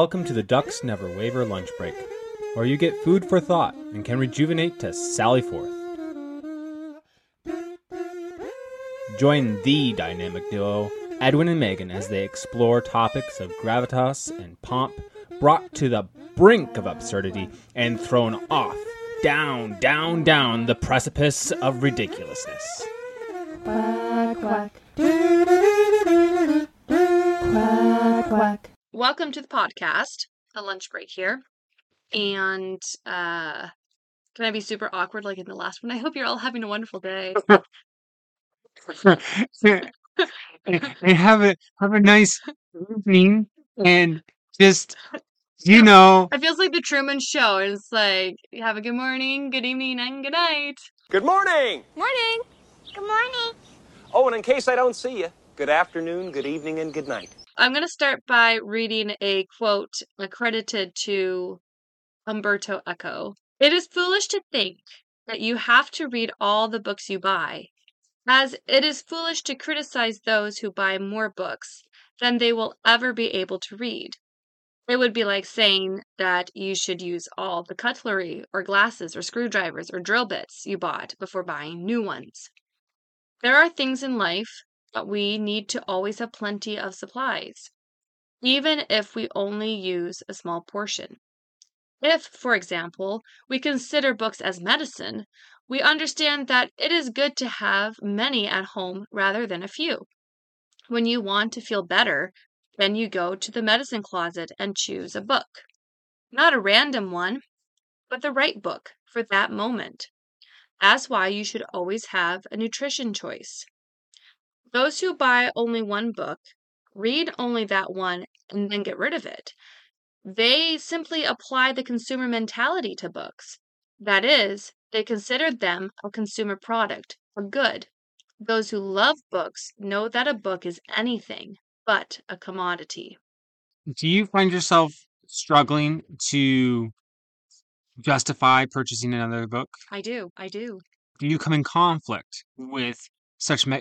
welcome to the Ducks Never Waver lunch break, where you get food for thought and can rejuvenate to sally forth. Join the dynamic duo, Edwin and Megan, as they explore topics of gravitas and pomp brought to the brink of absurdity and thrown off, down, down, down the precipice of ridiculousness. Quack, quack. Quack, quack. Welcome to the podcast. A lunch break here. And uh can I be super awkward like in the last one? I hope you're all having a wonderful day. and have a have a nice evening and just you know It feels like the Truman Show. and It's like have a good morning, good evening, and good night. Good morning. Morning. Good morning. Oh, and in case I don't see you, good afternoon, good evening, and good night. I'm gonna start by reading a quote accredited to Umberto Eco. It is foolish to think that you have to read all the books you buy, as it is foolish to criticize those who buy more books than they will ever be able to read. It would be like saying that you should use all the cutlery or glasses or screwdrivers or drill bits you bought before buying new ones. There are things in life we need to always have plenty of supplies, even if we only use a small portion. If, for example, we consider books as medicine, we understand that it is good to have many at home rather than a few. When you want to feel better, then you go to the medicine closet and choose a book. Not a random one, but the right book for that moment. That's why you should always have a nutrition choice. Those who buy only one book, read only that one, and then get rid of it, they simply apply the consumer mentality to books. That is, they consider them a consumer product, a good. Those who love books know that a book is anything but a commodity. do you find yourself struggling to justify purchasing another book I do, I do. do you come in conflict with such ma-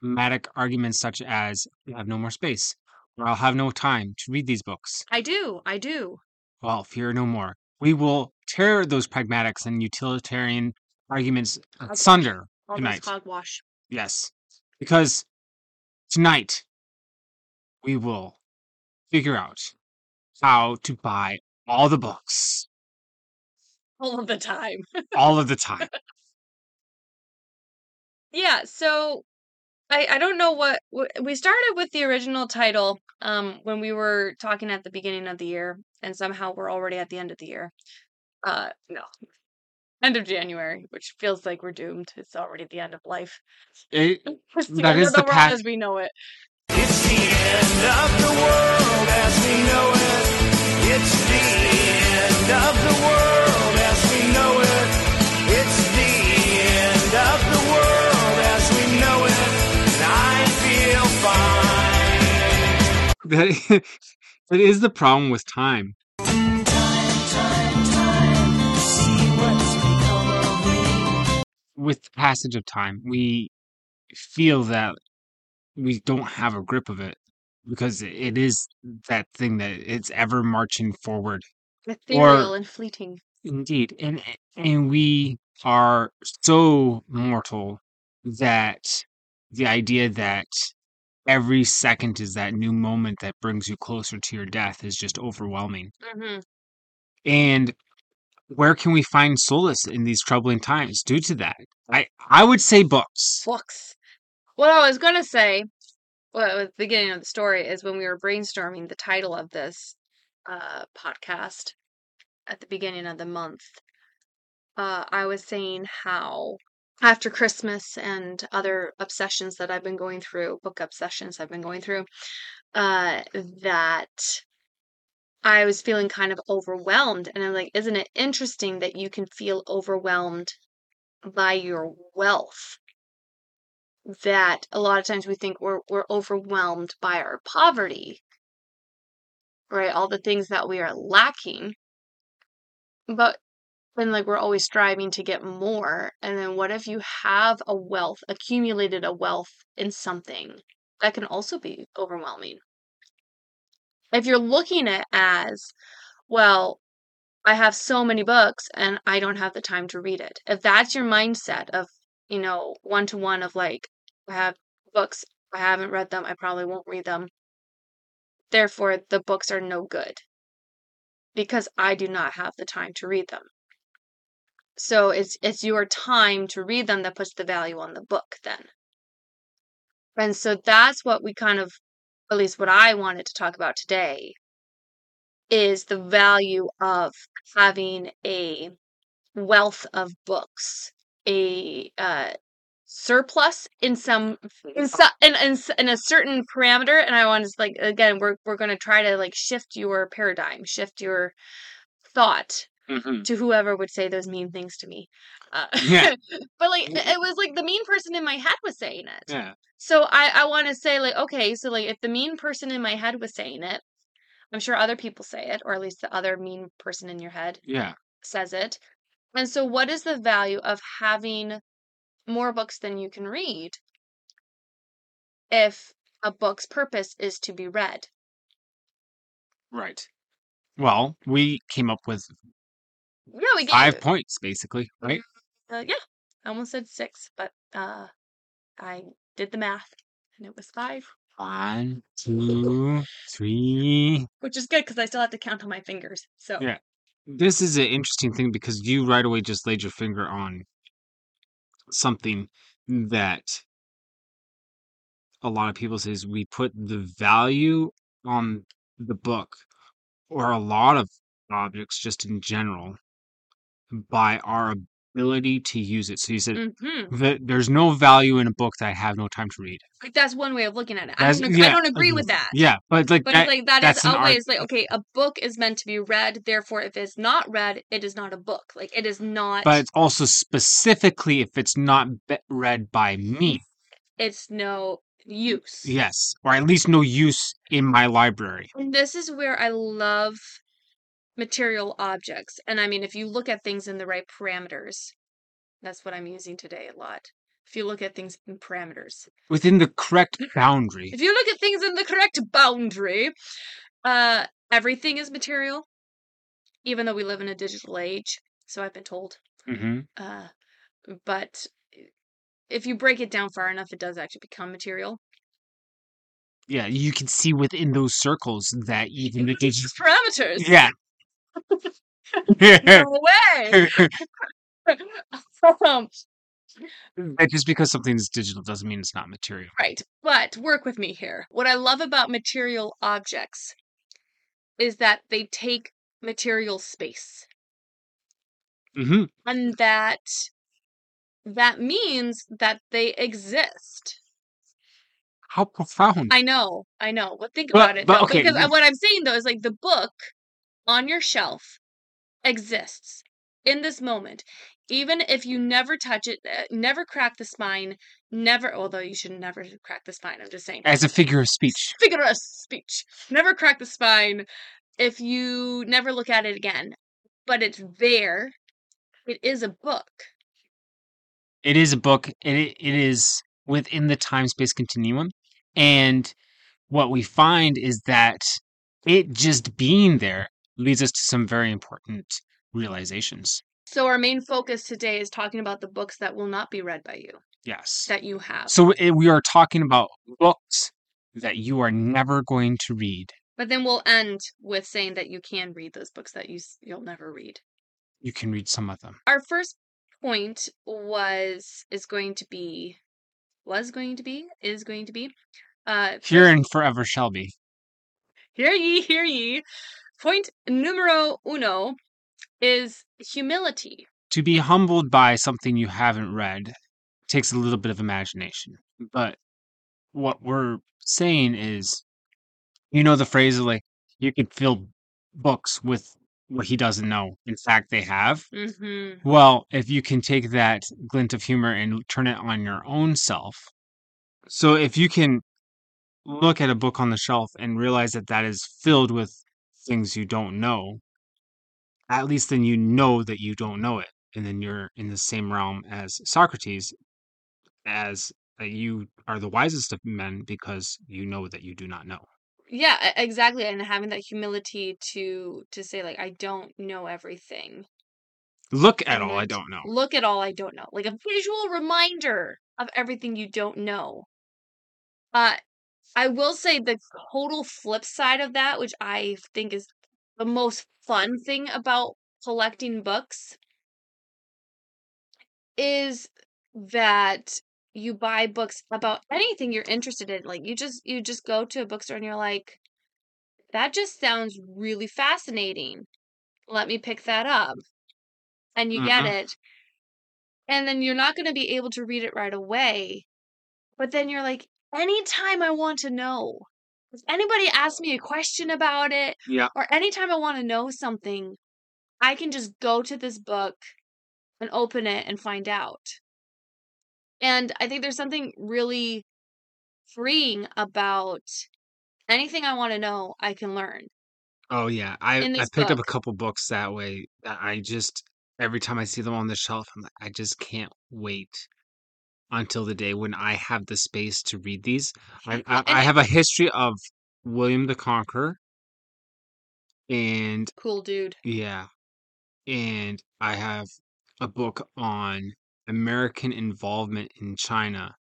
pragmatic arguments such as you have no more space or i'll have no time to read these books I do, I do. well fear no more we will tear those pragmatics and utilitarian arguments asunder All tonight hogwash. Yes. Because tonight we will figure out how to buy all the books All of the time. all of the time. Yeah, so I I don't know what we started with the original title um when we were talking at the beginning of the year and somehow we're already at the end of the year. Uh no. End of January, which feels like we're doomed. It's already the end of life. It, It's the That is the the world pat- as we know it. It's the end of the world as we know it. It's the end of the world feel fine. that, that is the problem with time. With the passage of time, we feel that we don't have a grip of it because it is that thing that it's ever marching forward Ethereal and fleeting. Indeed, and and we are so mortal that the idea that every second is that new moment that brings you closer to your death is just overwhelming. hmm And where can we find solace in these troubling times due to that? I I would say books. Books. What I was gonna say, well, at the beginning of the story is when we were brainstorming the title of this uh, podcast at the beginning of the month. Uh, I was saying how after Christmas and other obsessions that I've been going through, book obsessions I've been going through, uh, that I was feeling kind of overwhelmed. And I'm like, isn't it interesting that you can feel overwhelmed by your wealth? that a lot of times we think we're we're overwhelmed by our poverty right all the things that we are lacking but then like we're always striving to get more and then what if you have a wealth accumulated a wealth in something that can also be overwhelming if you're looking at as, well, I have so many books and I don't have the time to read it. If that's your mindset of, you know, one to one of like, I have books, I haven't read them, I probably won't read them. Therefore, the books are no good because I do not have the time to read them. So it's it's your time to read them that puts the value on the book then. And so that's what we kind of at least what I wanted to talk about today is the value of having a wealth of books, a uh, surplus in some in, so, in, in, in a certain parameter. And I want to like again, we're we're going to try to like shift your paradigm, shift your thought Mhm. to whoever would say those mean things to me. Uh, Yeah. but like it it was like the mean person in my head was saying it. Yeah. So I I want to say like okay, so like if the mean person in my head was saying it, I'm sure other people say it, or at least the other mean person in your head Yeah. says it. And so what is the value of having more books than you can read if a book's purpose is to be read? Right. Well, we came up with Yeah, we gave five points basically, right? Uh, yeah, I almost said six, but uh, I did the math, and it was five, One, two, three. which is good because I still have to count on my fingers. So Yeah. This is an interesting thing because you right away just laid your finger on something that a lot of people says we put the value on the book or a lot of objects just in general by our ability to use it. So you said hmm there's no value in a book that I have no time to read. like that's one way of looking at it. I don't, ag- I don't agree mhm, with that. Yeah, but like But that, like that is an art- always like okay, a book is meant to be read. Therefore, if it's not read, it is not a book. Like it is not. but it's also specifically if it's not be- read by me. it's no use. Yes, or at least no use in my library. And this is where I love material objects. And I mean, if you look at things in the right parameters, that's what I'm using today a lot. If you look at things in parameters, Within the correct boundary. if you look at things in the correct boundary, uh, everything is material, even though we live in a digital age. So I've been told. hmm Uh, but if you break it down far enough, it does actually become material. Yeah, you can see within those circles that even the digital. Parameters. Yeah. No way. um, just because something's digital doesn't mean it's not material. Right. But work with me here. What I love about material objects is that they take material space. hmm And that that means that they exist. How profound. I know, I know. But think But- about it but okay, Because uh, what I'm saying though is like the book on your shelf exists in this moment. Even if you never touch it, uh, never crack the spine, never, although you should never crack the spine, I'm just saying. As a figure of speech. figure of speech. Never crack the spine if you never look at it again. But it's there. It is a book. It is a book. It it is within the time space continuum, and what we find is that it just being there leads us to some very important realizations. So our main focus today is talking about the books that will not be read by you, Yes. that you have. So eh, we are talking about books that you are never going to read. But then we'll end with saying that you can read those books that you you'll never read. You can read some of them. Our first point was is going to be was going to be is going to be uh Here and forever shall be. Hear ye, hear ye. Point numero uno is humility. To be humbled by something you haven't read takes a little bit of imagination. But what we're saying is, you know, the phrase of like, you could fill books with what he doesn't know. In fact, they have. Mm-hmm. Well, if you can take that glint of humor and turn it on your own self. So if you can look at a book on the shelf and realize that that is filled with things you don't know, at least then you know that you don't know it. And then you're in the same realm as Socrates, as that you are the wisest of men because you know that you do not know. yeah, exactly, and having that humility to to say like I don't know everything. Look at and all I don't know. Look at all I don't know. Like a visual reminder of everything you don't know. Uh I will say the total flip side of that, which I think is the most fun thing about collecting books, is that you buy books about anything you're interested in. Like you just you just go to a bookstore and you're like, that just sounds really fascinating. Let me pick that up. And you get Mhm. it. And then you're not going to be able to read it right away. But then you're like, anytime I want to know, if anybody asks me a question about it, Yeah. or anytime I want to know something, I can just go to this book and open it and find out. And I think there's something really freeing about anything I want to know, I can learn. Oh yeah. I I picked up a couple books that way. I just every time I see them on the shelf, I'm like, I just can't wait until the day when I have the space to read these. I I, I have a history of William the Conqueror, and Cool dude. yeah, and I have a book on American involvement in China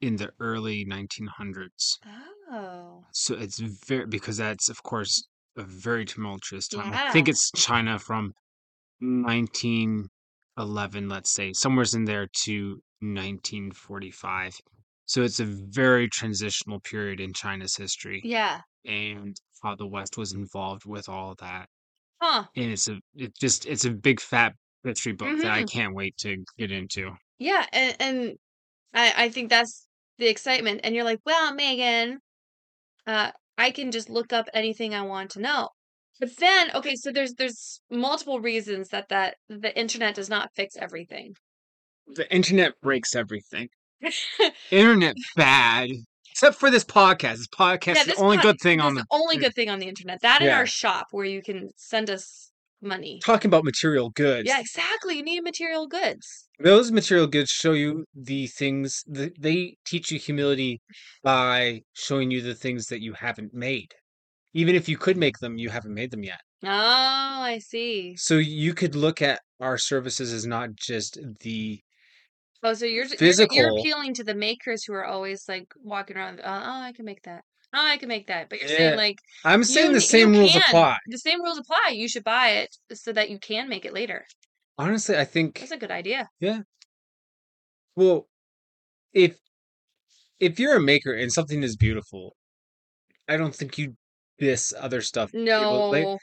in the early 1900s. Oh. So it's very because that's of course a very tumultuous time. I think it's China from 1911, let's say, somewhere's in there to 1945. So it's a very transitional period in China's history Yeah. and how the West was involved with all that. Huh. And it's a it just it's a big fat history book that I Mhm. can't wait to get into. Yeah, and, and I I think that's the excitement. And you're like, well, Megan, uh, I can just look up anything I want to know. But then, okay, so there's there's multiple reasons that that the internet does not fix everything. The internet breaks everything. Internet bad. Except for this podcast. This podcast Yeah, is the only pod- good thing on the the only good thing on the internet. That Yeah. our shop where you can send us money. talking about material goods. Yeah, exactly. You need material goods. Those material goods show you the things that they teach you humility by showing you the things that you haven't made. Even if you could make them, you haven't made them yet. Oh, I see. So you could look at our services as not just the Oh, so you're, you're you're appealing to the makers who are always like walking around. Oh, oh, I can make that. Oh, I can make that. But you're Yeah. saying like I'm saying you, the same rules can. apply. The same rules apply. You should buy it so that you can make it later. Honestly, I think That's a good idea. Yeah. Well, if if you're a maker and something is beautiful, I don't think you diss other stuff. No, like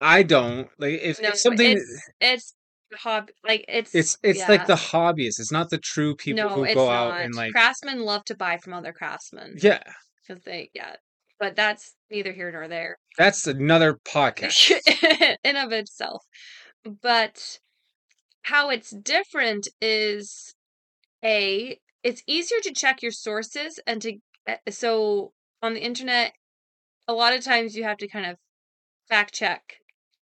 I don't like if, no, if something it's it's hob like it's it's it's like the hobbyists. It's not the true people no, who go not. out and like craftsmen love to buy from other craftsmen yeah. because they yeah. But that's neither here nor there. That's another podcast. in of itself. But how it's different is a it's easier to check your sources and to uh, so on the internet a lot of times you have to kind of fact check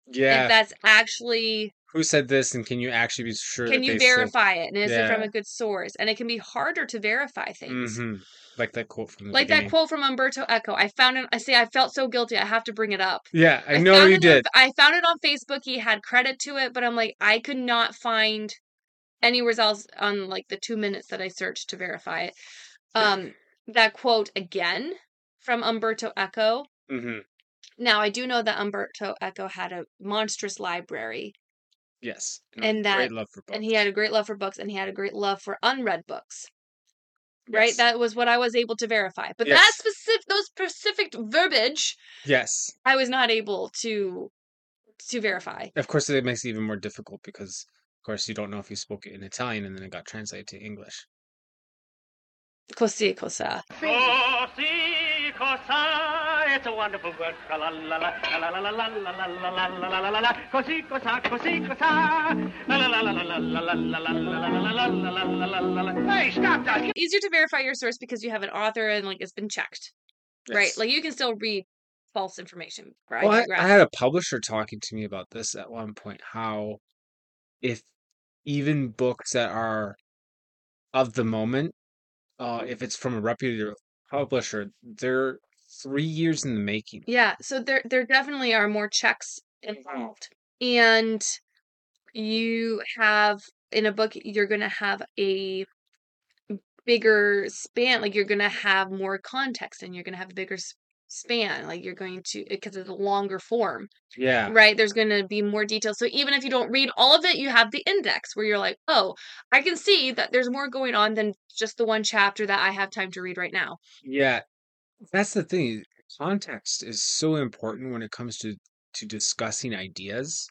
Yeah. if that's actually Who said this and can you actually be sure can that you they said verify it and is it from a good source and it can be harder to verify things hmm Like that quote from the like that quote from Umberto Eco I found it I say I felt so guilty I have to bring it up Yeah, I know you it on- did. I found it on Facebook. He had credit to it, but I'm like, I could not find anywhere else on like the two minutes that I searched to verify it. Um, that quote again from Umberto Eco. hmm Now I do know that Umberto Eco had a monstrous library, Yes. a And that- great love for books. and he had a great love for books, and he had a great love for unread books. Right, that was what I was able to verify. But that specific, those specific verbiage, Yes. I was not able to to verify. Of course, it makes it even more difficult because, of course, you don't know if you spoke it in Italian and then it got translated to English. Così cosa. Così cosa, it's a wonderful word. La la la la la la la la la la la la la la la la la. Così cosa, così cosa. La la la la la la la la la la la la la la la la la la la. Hey, stop that! easier to verify your source because you have an author and like it's been checked, right? Like you can still read false information. Right? Well, I, I had a publisher talking to me about this at one point. How, if even books that are of the moment, uh, if it's from a reputable publisher, they're three years in the making. Yeah, so there there definitely are more checks mm-hmm. involved. And you have in a book you're going to have a bigger span, like you're going to have more context and you're going to have a bigger span, like you're going to because it's a longer form, Yeah. right? There's going to be more detail. So even if you don't read all of it, you have the index where you're like, "Oh, I can see that there's more going on than just the one chapter that I have time to read right now." Yeah. That's the thing. Context is so important when it comes to to discussing ideas.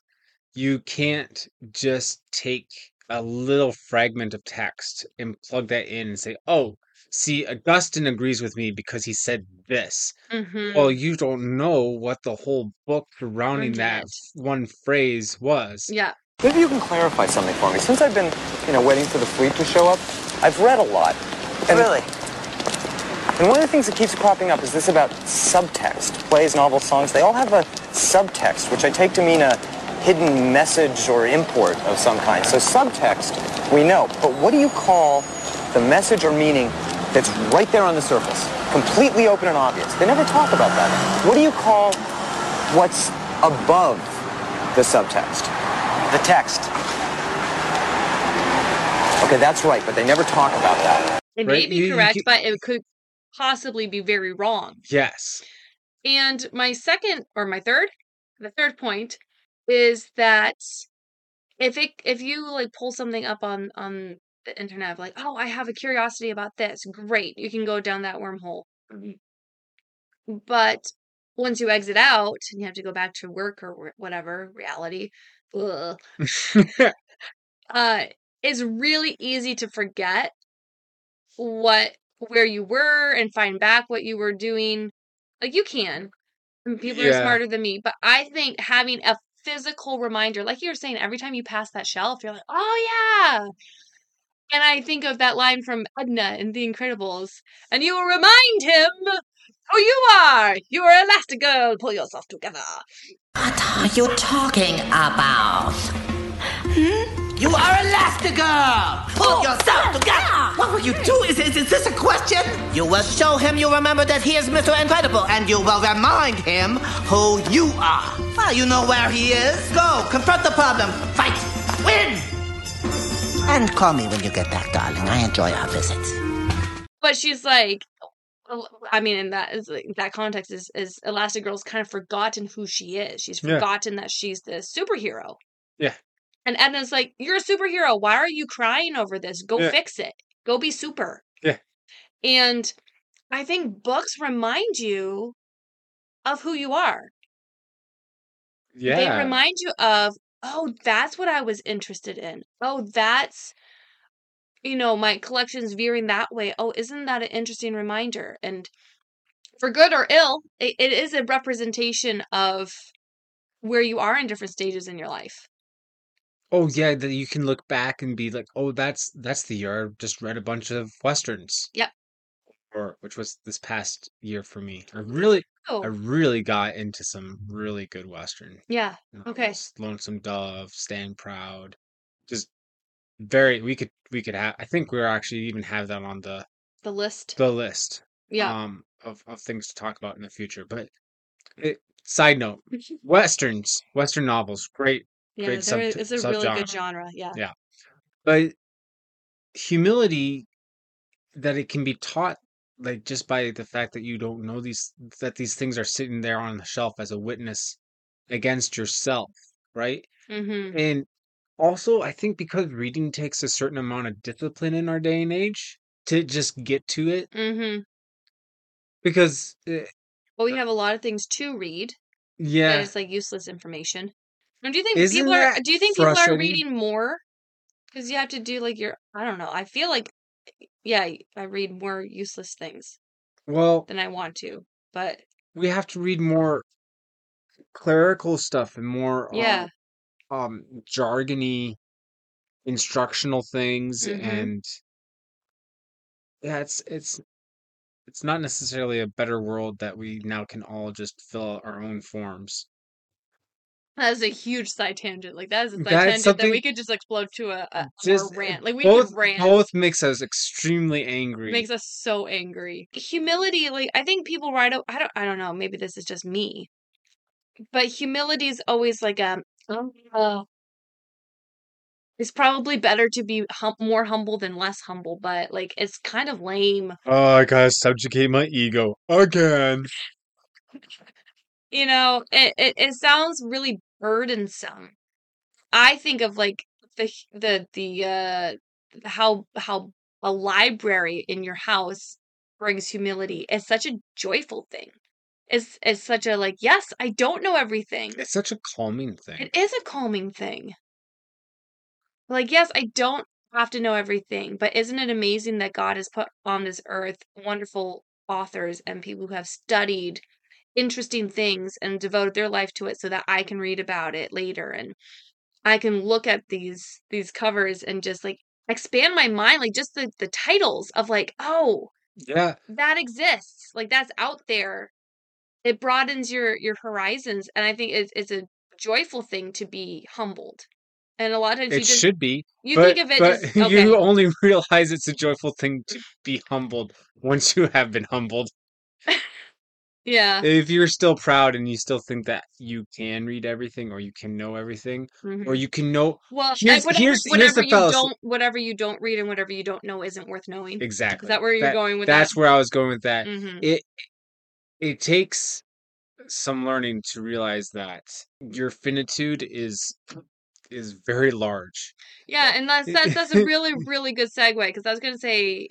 You can't just take a little fragment of text and plug that in and say, "Oh, see, Augustine agrees with me because he said this." Mhm. Well, you don't know what the whole book surrounding that one phrase was. Yeah. Maybe you can clarify something for me. Since I've been, you know, waiting for the fleet to show up, I've read a lot. And, Really? And one of the things that keeps cropping up is this about subtext. Plays, novels, songs, they all have a subtext, which I take to mean a hidden message or import of some kind. So subtext, we know. But what do you call the message or meaning that's right there on the surface? Completely open and obvious. They never talk about that. What do you call what's above the subtext? The text. Okay, that's right, but they never talk about that. It Right, may be you- you correct, keep- but it could possibly be very wrong. Yes. And my second or my third, the third point is that if it if you like pull something up on on the internet of like, oh, I have a curiosity about this, great, you can go down that wormhole. But once you exit out and you have to go back to work or whatever reality, ugh, uh, it's really easy to forget what where you were and find back what you were doing. Like you can. and people are smarter than me, but I think having a physical reminder, like you were saying, every time you pass that shelf, you're like, oh yeah. And I think of that line from Edna in The Incredibles, and you will remind him who you are. You are Elastigirl. Pull yourself together. What are you talking about? Hmm? You are Elastigirl! Pull oh, yourself together! What will you do? Is, is, is this a question? You will show him you remember that he is Mr. Incredible, and you will remind him who you are. Well, you know where he is. Go, confront the problem. Fight! Win! And call me when you get back, darling. I enjoy our visits. But she's like, I mean, in that is like, that context is is Elastigirl's kind of forgotten who she is. She's Yeah. forgotten that she's the superhero. Yeah. And Edna's like, "You're a superhero. Why are you crying over this? Go Yeah. fix it. Go be super." Yeah. And I think books remind you of who you are. Yeah. They remind you of, "Oh, that's what I was interested in. Oh, that's you know, my collection's veering that way. Oh, isn't that an interesting reminder?" And for good or ill, it, it is a representation of where you are in different stages in your life. Oh yeah, that you can look back and be like, "Oh, that's that's the year I just read a bunch of westerns." Yep. Which was this past year for me. I really, Oh, I really got into some really good western. yeah. Okay. Lonesome Dove, Stand Proud, just very. We could we could have. I think we're actually even have that on the The list. the list. Yeah. Um, of of things to talk about in the future. But it, side note, westerns, western novels, great Yeah, great is, sub- it's a really good genre. Yeah. Yeah. but humility that it can be taught like just by the fact that you don't know these that these things are sitting there on the shelf as a witness against yourself right Mm-hmm. and also i think because reading takes a certain amount of discipline in our day and age to just get to it Mm-hmm. because uh, Well, we have a lot of things to read yeah it's like useless information. And do you think Isn't people are? Do you think people are reading more? Because you have to do like your. I don't know. I feel like, yeah, I read more useless things well than I want to. But we have to read more clerical stuff and more yeah, um, um jargony instructional things Mhm. and yeah it's it's it's not necessarily a better world that we now can all just fill out our own forms That is a huge side tangent. Like that is a side That's tangent that we could just explode to a, a Just or rant. Like we both could rant. both makes us extremely angry. makes us so angry. Humility, like I think people write. I don't. I don't know. Maybe this is just me, but humility is always like a. Uh, it's probably better to be hum- more humble than less humble, but like it's kind of lame. oh, I gotta subjugate my ego again. You know, it it, it sounds really burdensome. I think of like the the the uh how how a library in your house brings humility. It's such a joyful thing. It's it's such a like, yes, I don't know everything. It's such a calming thing. It is a calming thing. Like, yes, I don't have to know everything, but isn't it amazing that God has put on this earth wonderful authors and people who have studied interesting things and devoted their life to it so that I can read about it later and I can look at these these covers and just like expand my mind like just the the titles of like, oh, Yeah, that exists. Like that's out there. It broadens your your horizons, and I think it's it's a joyful thing to be humbled. And a lot of times you it just should be. you but, think of it but as okay, you only realize it's a joyful thing to be humbled once you have been humbled. Yeah. If you're still proud and you still think that you can read everything or you can know everything mhm. or you can know Well, here's- whatever, here's- here's whatever the you fallacy. don't, whatever you don't read and whatever you don't know isn't worth knowing. exactly. Is that where you're That- going with That's that? That's where I was going with that. hmm It it takes some learning to realize that your finitude is is very large. Yeah, and that's that's that's a really really good segue because I was gonna say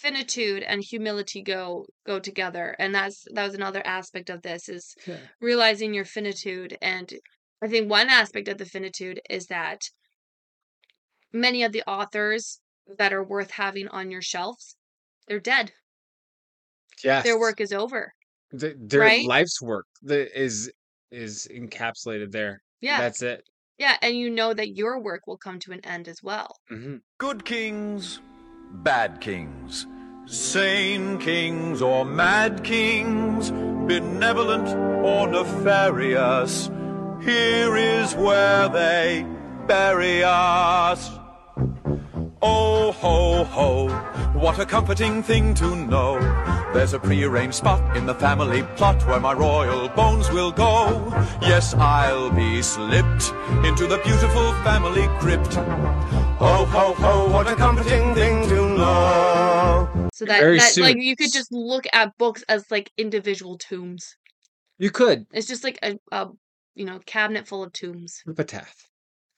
finitude and humility go go together, and that's that was another aspect of this is realizing your finitude. And I think one aspect of the finitude is that many of the authors that are worth having on your shelves, they're dead. Yes. Their work is over. Th- their right? life's work that is is encapsulated there. Yeah, That's it. yeah, and you know that your work will come to an end as well. hmm Good kings, bad kings, sane kings or mad kings, benevolent or nefarious. Here is where they bury us. Oh ho ho, what a comforting thing to know. There's a prearranged spot in the family plot where my royal bones will go. Yes, I'll be slipped into the beautiful family crypt. Ho ho ho, what a comforting thing to know. So that, Very that like you could just look at books as like individual tombs. You could It's just like a, a you know cabinet full of tombs. epitaph.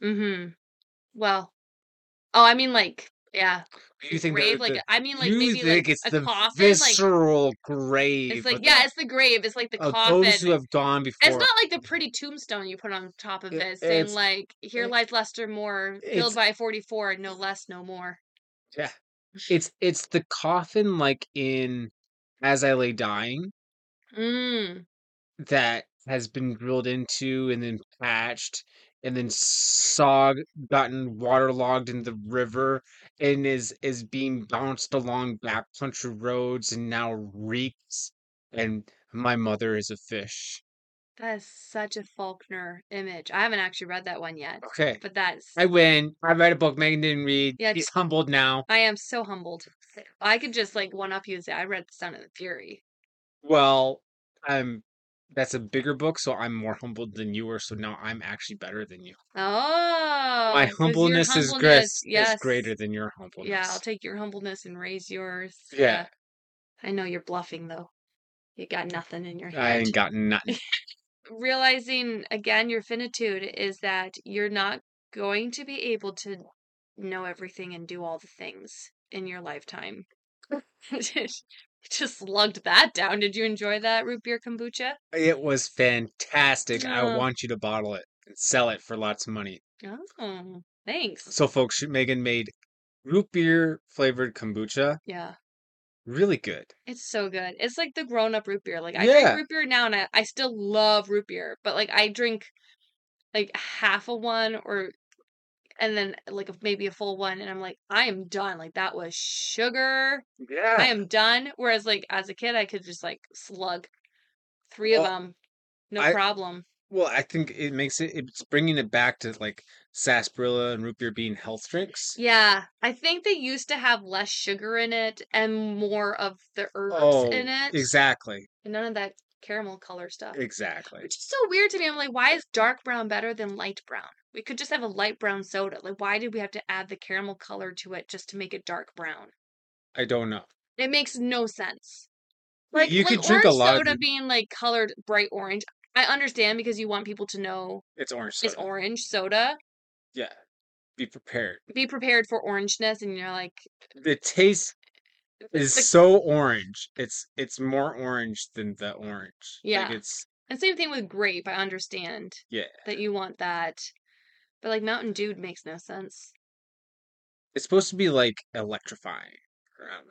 Mm-hmm. Well, oh, I mean like yeah, You think grave. the- Like I mean like maybe like it's a the coffin. Like visceral grave? it's like yeah, it's the grave. It's like the coffin. those who have gone before. It's not like the pretty tombstone you put on top of It- it, saying like "Here it- lies Lester Moore, killed by forty-four, no less, no more." Yeah. It's it's the coffin like in As I Lay Dying Mm. that has been drilled into and then patched and then Sog gotten waterlogged in the river and is is being bounced along backcountry roads and now reeks and my mother is a fish. That is such a Faulkner image. I haven't actually read that one yet, Okay. but that's I win. I read a book Megan didn't read. Yeah, He's humbled now. I am so humbled. I could just like one up you and say I read The Sound of the Fury. Well, I'm that's a bigger book, so I'm more humbled than you were, so now I'm actually better than you. Oh, my your humbleness is great humbleness- is greater than your humbleness. Yeah, I'll take your humbleness and raise yours. Yeah. I know you're bluffing though. You got nothing in your head. I ain't got nothing. Realizing again your finitude is that you're not going to be able to know everything and do all the things in your lifetime. Just slugged that down. Did you enjoy that root beer kombucha? It was fantastic. I want you to bottle it and sell it for lots of money. Oh, thanks. So, folks, Megan made root beer flavored kombucha. Yeah. Really good. It's so good. It's like the grown up root beer. Like I Yeah. drink root beer now and I, I still love root beer, but like I drink like half a one or and then like a, maybe a full one and I'm like I am done. Like that was sugar. Yeah. I am done. Whereas like as a kid I could just like slug three of them. No I- problem. Well, I think it makes it. It's bringing it back to like sarsaparilla and root beer being health drinks. Yeah, I think they used to have less sugar in it and more of the herbs Oh, in it. exactly, And none of that caramel color stuff. exactly. Which is so weird to me. I'm like, why is dark brown better than light brown? We could just have a light brown soda. Like, why did we have to add the caramel color to it just to make it dark brown? I don't know. It makes no sense. Like, You like could drink a lot of soda the- being like colored bright orange. I understand because you want people to know It's orange Soda. it's orange soda. Yeah, be prepared. Be prepared for orangeness, and you're like, The taste is the- so orange. It's it's more orange than the orange. Yeah. like it's and same thing with grape. I understand yeah. that you want that, but like Mountain Dew makes no sense. It's supposed to be like electrifying.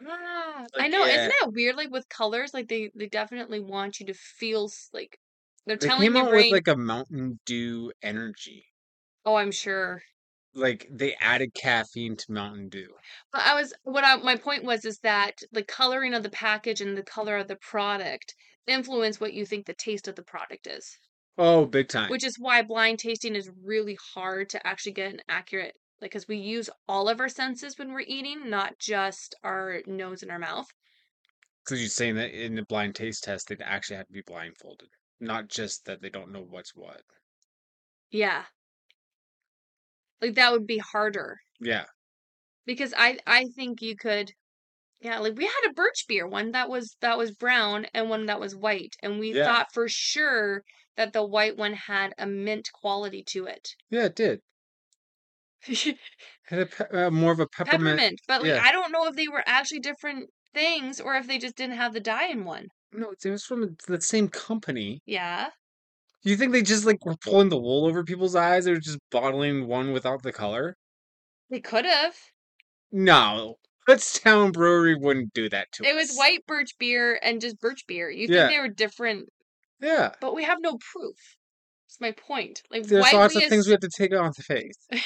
Ah, I know, yeah. isn't that weird? Like with colors, like they they definitely want you to feel like they're They telling came out brain. with like a Mountain Dew energy. oh, I'm sure. Like they added caffeine to Mountain Dew. But I was what I my point was is that the coloring of the package and the color of the product influence what you think the taste of the product is. Oh, big time. Which is why blind tasting is really hard to actually get an accurate like because we use all of our senses when we're eating, not just our nose and our mouth. Because you're saying that in the blind taste test, they'd actually have to be blindfolded, not just that they don't know what's what. Yeah. Like that would be harder. Yeah. because I I think you could yeah like we had a birch beer one that was that was brown and one that was white and we Yeah. thought for sure that the white one had a mint quality to it Yeah, it did. Had a pe- uh, more of a peppermint. peppermint but like yeah. I don't know if they were actually different things or if they just didn't have the dye in one No, it was from the same company. yeah You think they just like were pulling the wool over people's eyes? or just bottling one without the color? they could have No, Kutztown Brewery wouldn't do that to it us. It was white birch beer and just birch beer you Yeah. think they were different Yeah, but we have no proof that's my point like there's lots of things we have to take on the faith.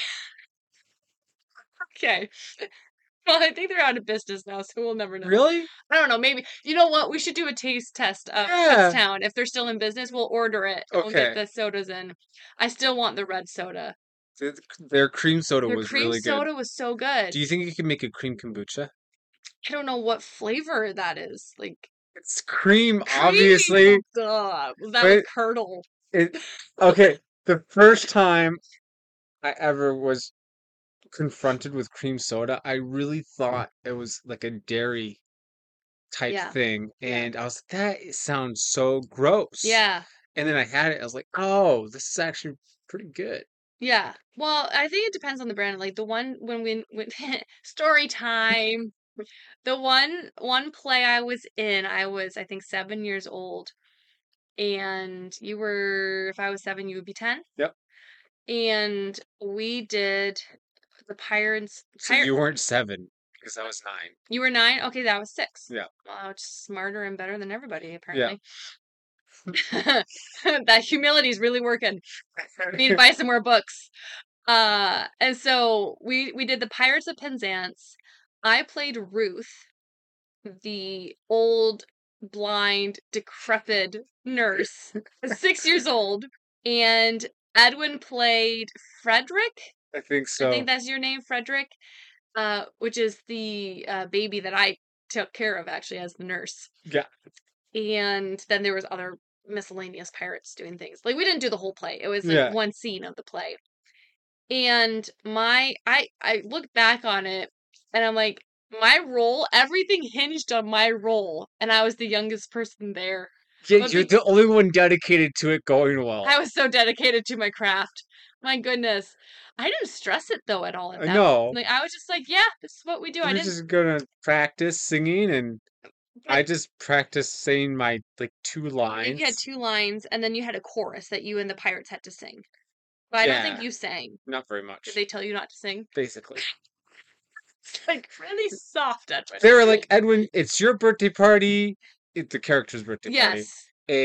okay well I think they're out of business now so we'll never know Really? I don't know. Maybe you know what? We should do a taste test of Yeah. Town. If they're still in business, we'll order it. and We'll get the sodas in. I still want the red soda. Their- cream soda Their was cream really soda good. was so good. Do you think you could make a cream kombucha? I don't know what flavor that is. Like It's cream, cream. obviously. Oh Duh. Was that But- curdle? It okay. The first time I ever was confronted with cream soda, I really thought it was like a dairy type Yeah. thing, Yeah. and I was like, that sounds so gross. Yeah. And then I had it, I was like, oh, this is actually pretty good. Yeah. Well, I think it depends on the brand. Like the one when we when story time. The one one play I was in, I was I think seven years old, and you were if I was seven, you would be ten. Yep. And we did the pirates. So Pir- you weren't seven because I was nine. you were nine. Okay, that was six. Yeah. Well, I was smarter and better than everybody apparently. that humility is really working. need to buy some more books. Uh, and so we we did the Pirates of Penzance. I played Ruth, the old, blind, decrepit nurse, six years old, and Edwin played Frederick. I think so. I think that's your name, Frederick. Uh, which is the uh, baby that I took care of actually as the nurse yeah. and then there was other miscellaneous pirates doing things. Like we didn't do the whole play it was like Yeah. one scene of the play. And my i i look back on it and i'm like my role everything hinged on my role and i was the youngest person there. Yeah, But you're the only one dedicated to it going well. i was so dedicated to my craft. My goodness. I didn't stress it though at all at I that. know. like i was just like yeah this is what we do. I We're didn't just gonna practice singing, and I just practiced saying my like two lines. you had two lines and then you had a chorus that you and the pirates had to sing but i don't think you sang Not very much, Did they tell you not to sing? basically. Like really soft, Edwin. They were like, Edwin, it's your birthday party. It's the character's birthday party. yes, And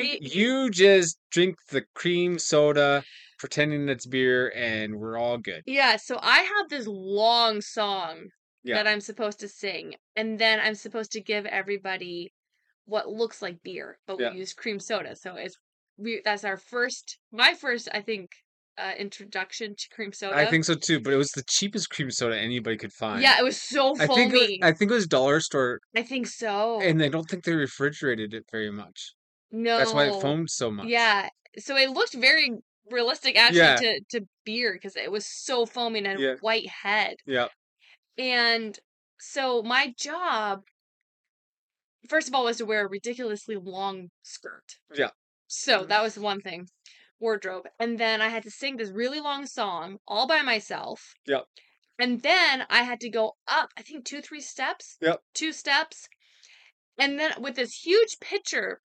They- you just drink the cream soda, pretending it's beer, and we're all good. yeah. So I have this long song Yeah. that I'm supposed to sing, and then I'm supposed to give everybody what looks like beer, but Yeah. we use cream soda, so it's we that's our first my first I think uh introduction to cream soda. I think so too, but it was the cheapest cream soda anybody could find. Yeah, it was so I think it was, foamy. I think it was dollar store, I think so. and I don't think they refrigerated it very much. no. That's why it foamed so much. Yeah. So it looked very realistic actually Yeah. to to beer because it was so foamy and had a white head. Yeah. And so my job, first of all, was to wear a ridiculously long skirt. Yeah. So mm-hmm. that was one thing, wardrobe. And then I had to sing this really long song all by myself. Yep. And then I had to go up, I think two, three steps. Yep. Two steps. And then with this huge pitcher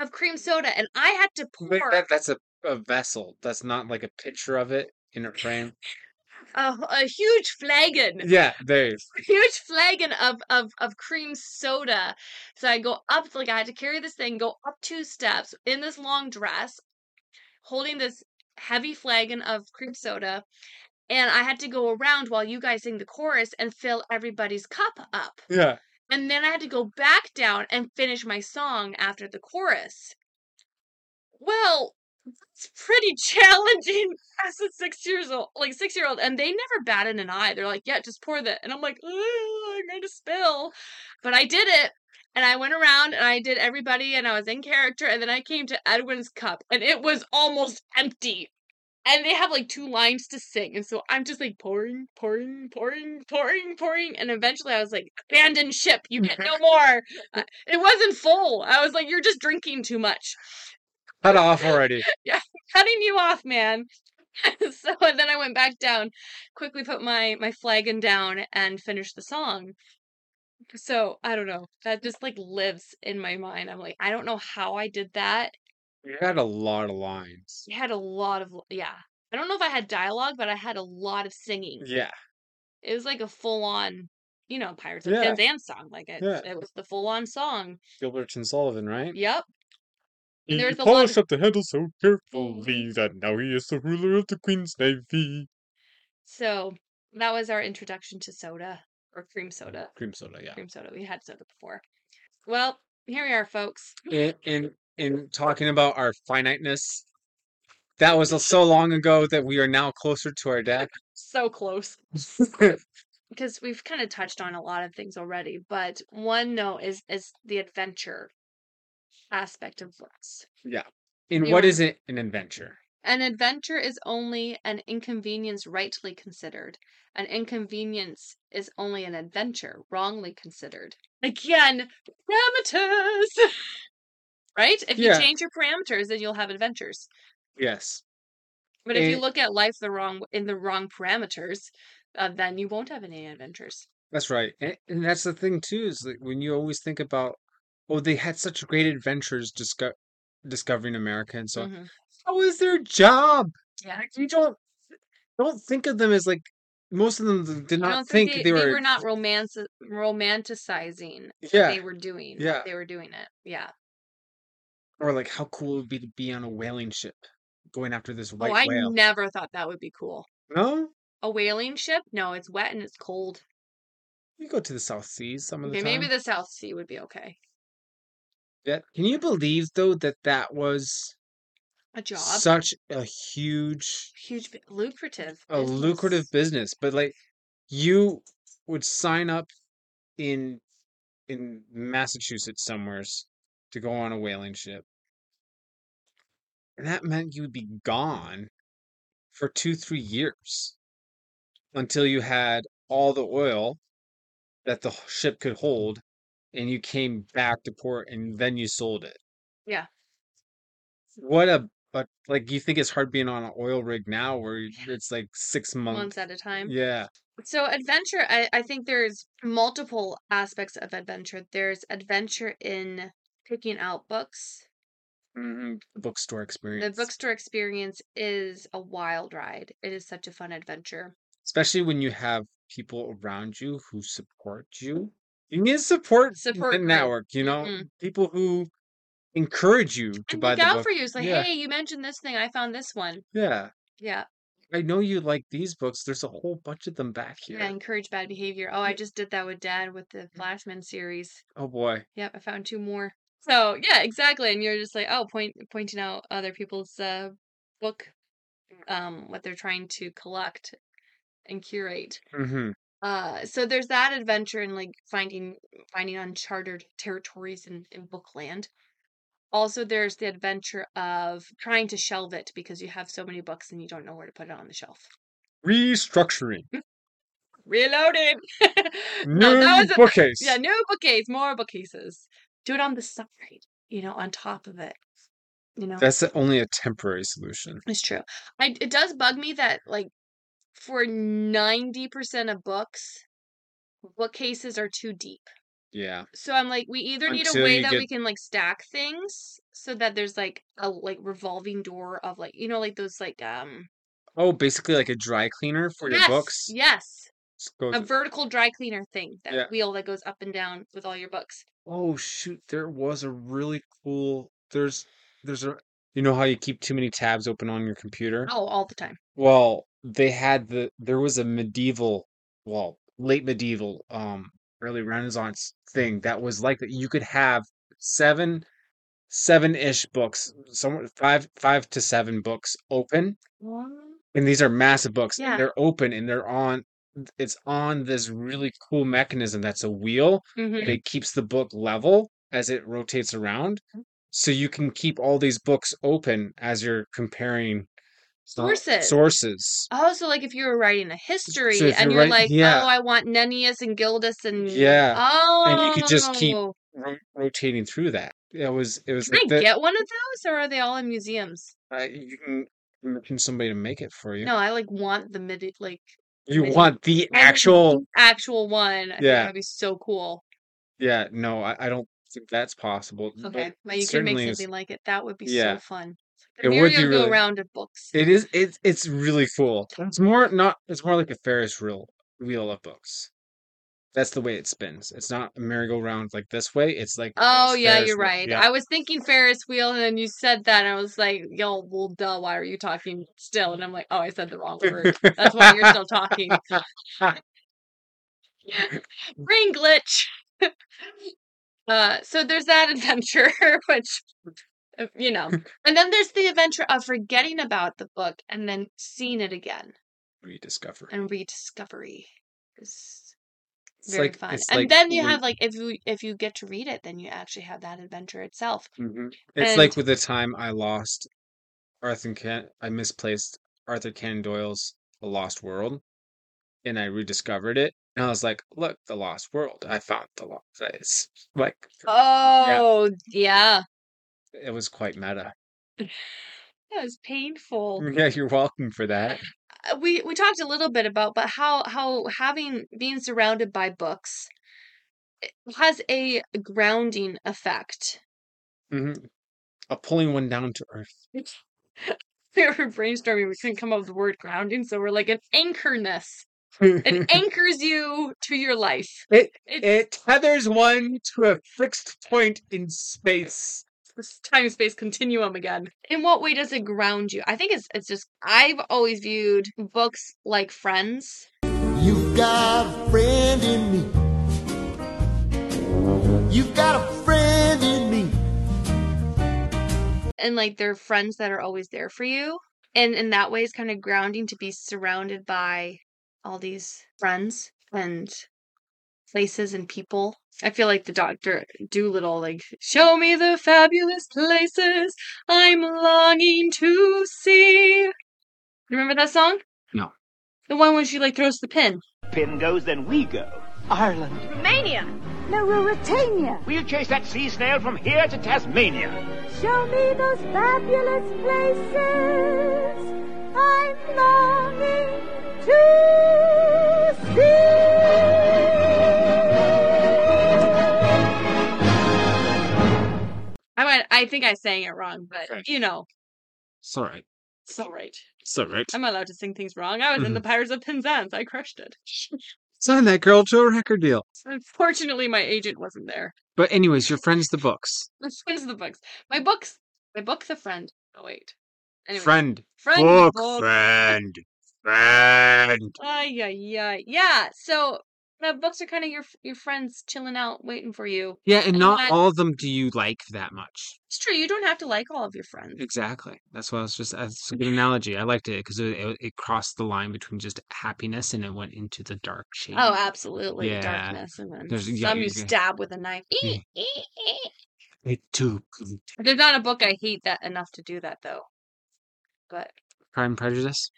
of cream soda, and I had to pour that, that's a, a vessel. That's not like a picture of it in a frame. A, a huge flagon. Yeah, there. is. huge flagon of, of of cream soda. So I go up like I had to carry this thing, go up two steps in this long dress, holding this heavy flagon of cream soda, and I had to go around while you guys sing the chorus and fill everybody's cup up. Yeah. And then I had to go back down and finish my song after the chorus. Well, it's pretty challenging as a six years old, like six year old, and they never batted an eye. They're like, "Yeah, just pour that," and I'm like, "Oh, "I'm going to spill," but I did it, and I went around and I did everybody, and I was in character, and then I came to Edwin's cup, and it was almost empty. And they have like two lines to sing, and so I'm just like pouring, pouring, pouring, pouring, pouring, and eventually I was like, "Abandon ship, you get no more." Uh, It wasn't full. I was like, "You're just drinking too much." Cut off already. Yeah, cutting you off, man. so then I went back down, quickly put my my flagon down and finished the song. So I don't know. That just like lives in my mind. I'm like, I don't know how I did that. You had a lot of lines. I had a lot of yeah. I don't know if I had dialogue, but I had a lot of singing. Yeah. It was like a full on, you know, Pirates of Yeah. Penzance song. Like it, Yeah. it was the full on song. Gilbert and Sullivan, right? Yep. He There's a lot polished of- up the handle so carefully that now he is the ruler of the Queen's Navy. So that was our introduction to soda or cream soda. Cream soda, yeah. cream soda. We had soda before. Well, here we are, folks. In, in in talking about our finiteness, that was so long ago that we are now closer to our death. So close. Because we've kind of touched on a lot of things already, but one note is is the adventure aspect of books. yeah. And You what are- is it an adventure? An adventure is only an inconvenience rightly considered. An inconvenience is only an adventure wrongly considered. Again, parameters. right? If you Yeah. change your parameters, then you'll have adventures. Yes. But if you And- look at life the wrong in the wrong parameters, uh, then you won't have any adventures. That's right. And, and that's the thing too, is that when you always think about, oh, they had such great adventures disco- discovering America and so. Mhm. How is their job? Yeah. You don't don't think of them as like most of them did not don't think, they, they, were, not romance romanticizing what yeah they were doing. Yeah. They were doing it. Yeah. or like how cool it would be to be on a whaling ship going after this white oh, I whale. never thought that would be cool. No, A whaling ship? No, it's wet and it's cold. you go to the South Seas some of the Okay, time. maybe the South Sea would be okay. Yeah. Can you believe though that that was A job. such a huge, Huge bu- lucrative. a lucrative business? But like, you would sign up in in Massachusetts somewheres to go on a whaling ship. And that meant you would be gone for two, three years until you had all the oil that the ship could hold and you came back to port and then you sold it. Yeah. What a but like you think it's hard being on an oil rig now where it's like six months. months at a time. Yeah. So adventure, I, I think there's multiple aspects of adventure. There's adventure in picking out books. Mhm. The bookstore experience. The bookstore experience is a wild ride. It is such a fun adventure. Especially when you have people around you who support you. You need support, Support n- group. network, you know? Mhm. People who encourage you to And buy look the out book. for you. It's like, Yeah. hey, you mentioned this thing. I found this one. Yeah. Yeah. I know you like these books. There's a whole bunch of them back here. Yeah. Encourage bad behavior. Oh, I just did that with dad with the Flashman series. Oh boy. Yep. I found two more. So yeah, exactly. And you're just like, oh, point pointing out other people's uh, book, um, what they're trying to collect and curate. hmm Uh, so there's that adventure in like finding finding uncharted territories in, in bookland. Also, there's the adventure of trying to shelve it because you have so many books and you don't know where to put it on the shelf. Restructuring. Reloaded. New no, that was a, bookcase. yeah, new bookcase, more bookcases. Do it on the side, you know, on top of it. You know, That's only a temporary solution. it's true. I it does bug me that like for ninety percent of books, bookcases are too deep. Yeah. So I'm like, we either need a way that get- we can like stack things so that there's like a like revolving door of like you know like those like um Oh, basically like a dry cleaner for your yes books. yes a vertical dry cleaner thing that Yeah. wheel that goes up and down with all your books. Oh shoot, there was a really cool there's there's a you know how you keep too many tabs open on your computer? Oh, all the time. Well, they had the there was a medieval, well, late medieval, um, early Renaissance thing that was like that you could have seven seven-ish books, somewhere five five to seven books open, and these are massive books. Yeah. They're open and they're on it's on this really cool mechanism that's a wheel Mhm. and it keeps the book level as it rotates around. So you can keep all these books open as you're comparing Sources. sources. Oh, so like if you were writing a history if and you're you're writing- like, yeah. oh, I want Nennius and Gildas and Yeah, oh, and you could just keep ro- rotating through that. It was it was Can I like that. get one of those, or are they all in museums? uh, you can commission somebody to make it for you. No, I like want the midi like you midi- want the actual? actual one. I Yeah. that'd be so cool. Yeah, no, I, I don't think that's possible. Okay, well, you could make is- something like it. That would be Yeah. so fun. The It would be go really- round of books. It is. It's it's really cool. It's more not. It's more like a Ferris wheel wheel of books. That's the way it spins. It's not a merry-go-round like this way. It's like Oh it's yeah, Ferris you're wheel. right. Yeah. I was thinking Ferris wheel, and then you said that, and I was like, "Yo, well, duh. Why are you talking still?" And I'm like, "Oh, I said the wrong word. That's why you're still talking." Brain glitch. uh, so there's that adventure, which you know, and then there's the adventure of forgetting about the book and then seeing it again Rediscovery. and rediscovery. Is It's very like fun. and like then you have like if you if you get to read it, then you actually have that adventure itself. Mhm. It's like with the time I lost Arthur Can I misplaced Arthur Conan Doyle's The Lost World, and I rediscovered it, and I was like, "Look, the Lost World! I found the lost place." Like Oh yeah, it was quite meta. that was painful. Yeah, you're welcome for that. Uh, we we talked a little bit about but how how having being surrounded by books has a grounding effect hmm A pulling one down to earth. we were brainstorming we couldn't come up with the word grounding so we're like an anchorness it anchors you to your life It it's it tethers one to a fixed point in space. This time space continuum again in what way does it ground you i think it's it's just i've always viewed books like friends You've got a friend in me. You've got a friend in me. and like they're friends that are always there for you and in that way it's kind of grounding to be surrounded by all these friends and places and people i feel like the doctor dolittle like show me the fabulous places i'm longing to see you remember that song No. the one when she like throws the pin Pin goes, then we go. Ireland. Romania. No, Ruritania. We'll chase that sea snail from here to Tasmania. Show me those fabulous places I'm longing to i i think i sang it wrong but you know It's all right. it's all right It's all right. i'm allowed to sing things wrong i was in the mm-hmm. pirates of penzance i crushed it Sign that girl to a record deal. Unfortunately, my agent wasn't there. But anyways, your friend's the books. Let's finish the books. My books. My book, The Friend. Oh wait. Anyway, Friend. friend. Book. book. Friend. Friend. Ay, ay, ay. Yeah. So Yeah, books are kind of your your friends chilling out, waiting for you. Yeah, and And not that- all of them do you like that much. It's true. You don't have to like all of your friends. Exactly. That's why I was just. Uh, that's a good analogy. I liked it because it, it, it crossed the line between just happiness and it went into the dark oh, shade. Oh, absolutely. Yeah. Darkness. And then There's- yeah, some you stab with a knife. It too. There's not a book I hate that enough to do that though. But Pride and Prejudice.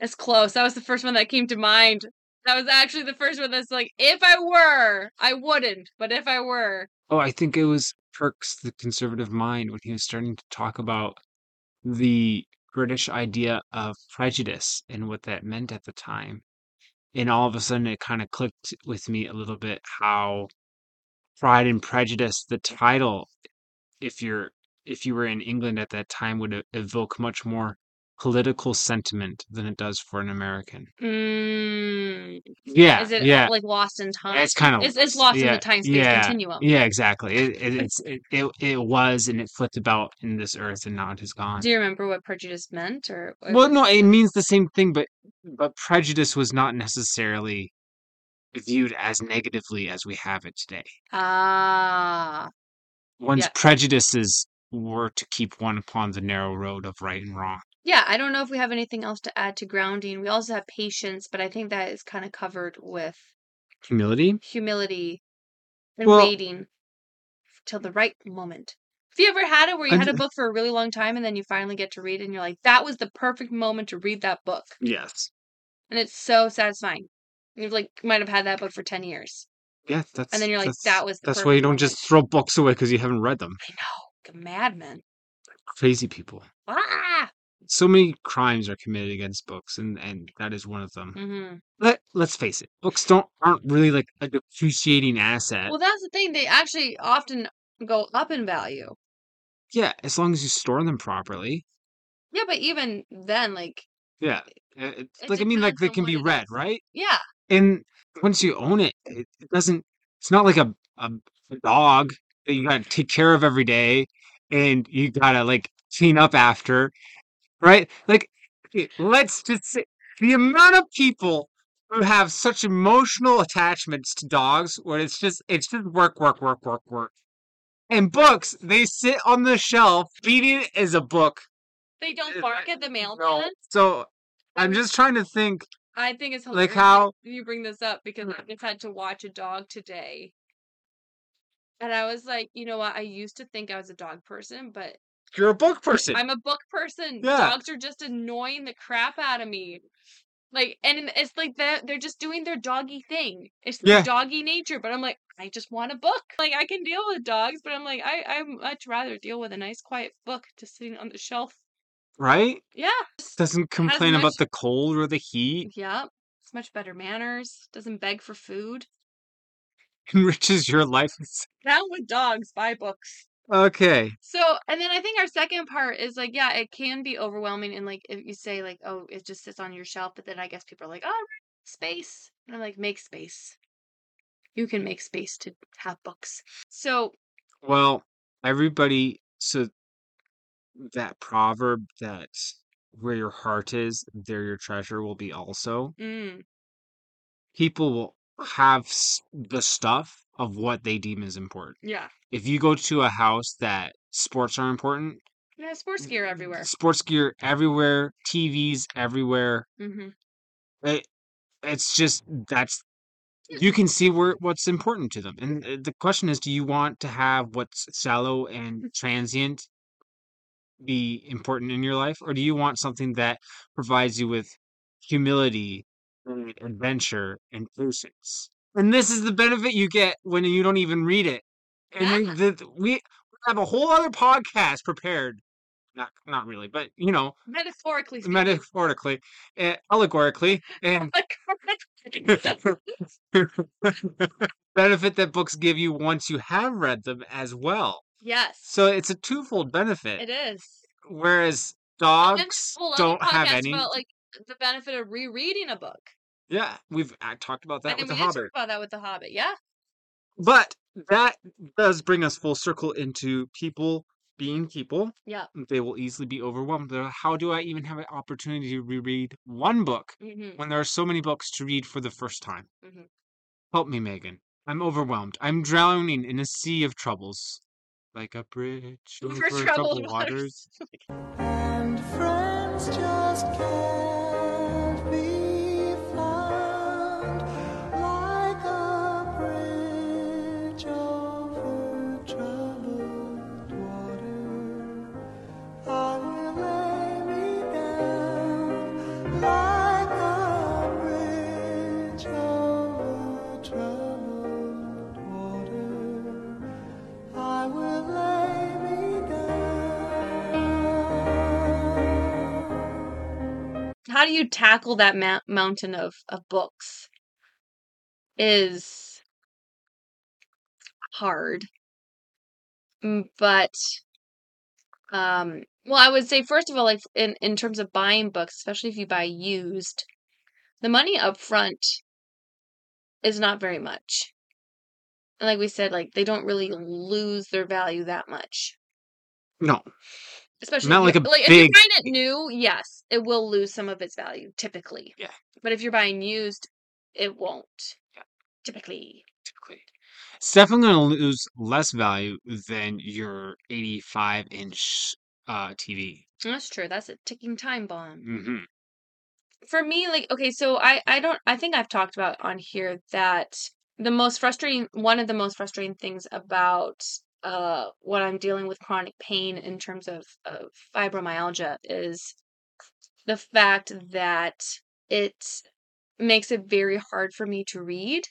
it's close. That was the first one that came to mind. That was actually the first one that's like, if I were, I wouldn't, but if I were, Oh, I think it was Perks, the conservative mind, when he was starting to talk about the British idea of prejudice and what that meant at the time. And all of a sudden, it kind of clicked with me a little bit how Pride and Prejudice, the title, if you're if you were in England at that time, would evoke much more political sentiment than it does for an American. mm, Yeah, is it yeah. like lost in time? It's kind of It's, it's lost in the time space yeah, continuum. Yeah, exactly. It, it, it's it, it it was and it flipped about in this earth and now it is gone. Do you remember what prejudice meant, or? or Well, no, it- it means the same thing, but but prejudice was not necessarily viewed as negatively as we have it today. Ah, One's Yeah. prejudices were to keep one upon the narrow road of right and wrong. Yeah. I don't know if we have anything else to add to grounding. We also have patience, but I think that is kind of covered with Humility. humility and Well- waiting till the right moment. Have you ever had it where you And- had a book for a really long time and then you finally get to read it and you're like, that was the perfect moment to read that book? Yes. And it's so satisfying. You've like might have had that book for 10 years. Yeah, that's. And then you're like, "That was the That's why you don't just throw books away because you haven't read them. I know. Like madman. Crazy people. Ah! So many crimes are committed against books, and and that is one of them. hmm Let Let's face it, books don't aren't really like a depreciating asset. Well, that's the thing. They actually often go up in value. yeah, as long as you store them properly. Yeah, but even then, like, Yeah, uh, it- It like I mean, like they can be read, right? yeah, And once you own it, it, it doesn't. It's not like a, a a dog that you gotta take care of every day, and you gotta like clean up after, right? Like, let's just say the amount of people who have such emotional attachments to dogs, where it's just it's just work, work, work, work, work. And books, they sit on the shelf. Reading is a book. they don't bark I- at the No, mailman. so I'm just trying to think. I think it's hilarious Like how- you bring this up because I mm-hmm. just had to watch a dog today. And I was like, you know what? I used to think I was a dog person, but You're a book person. I'm a book person. Yeah. Dogs are just annoying the crap out of me. Like, and it's like they're, they're just doing their doggy thing. It's Yeah. doggy nature. But I'm like, I just want a book. Like, I can deal with dogs, but I'm like, I, I'd much rather deal with a nice, quiet book just sitting on the shelf. right? Yeah. Doesn't complain about the cold or the heat. Yeah. It's much better manners. Doesn't beg for food. Enriches your life. Down with dogs, buy books. Okay. So, and then I think our second part is like, yeah, it can be overwhelming. And like, if you say, like, oh, it just sits on your shelf, but then I guess people are like, oh, space. And I'm like, make space. You can make space to have books. So, Well, everybody. So that proverb that where your heart is, there your treasure will be also. mm, People will have the stuff of what they deem is important. yeah. If you go to a house that sports are important, Yeah, sports gear everywhere. sports gear everywhere, TVs everywhere, hmm it, it's just that's you can see where what's important to them. And uh, the question is do you want to have what's shallow and transient be important in your life? Or do you want something that provides you with humility and adventure and patience and this is the benefit you get when you don't even read it and we, the, we have a whole other podcast prepared not not really but you know Metaphorically speaking. metaphorically, uh, allegorically, and benefit that books give you once you have read them as well. yes. So it's a twofold benefit. It is. Whereas dogs don't have any. About, like, the benefit of rereading a book. Yeah, we've uh, talked about that with the Hobbit. about that with The Hobbit. Yeah. But that does bring us full circle into people being people. Yeah. They will easily be overwhelmed. They're, How do I even have an opportunity to reread one book hmm when there are so many books to read for the first time? Mhm. Help me, Megan. I'm overwhelmed. I'm drowning in a sea of troubles. Like a bridge For over troubled troubled waters. waters. And friends just can't be How do you tackle that ma- mountain of, of books? Is hard. Mm, But um well I would say first of all like in in terms of buying books, especially if you buy used, the money up front is not very much. And like we said, like they don't really lose their value that much. No. Especially Not if like a like if you're buying it new, yes, it will lose some of its value typically. Yeah. But if you're buying used, it won't. Yeah. Typically. Typically. It's definitely going to lose less value than your 85 inch uh, TV. That's true. That's a ticking time bomb. hmm For me, like, okay, so I I don't I think I've talked about on here that the most frustrating one of the most frustrating things about uh when I'm dealing with chronic pain in terms of, of fibromyalgia is the fact that it makes it very hard for me to read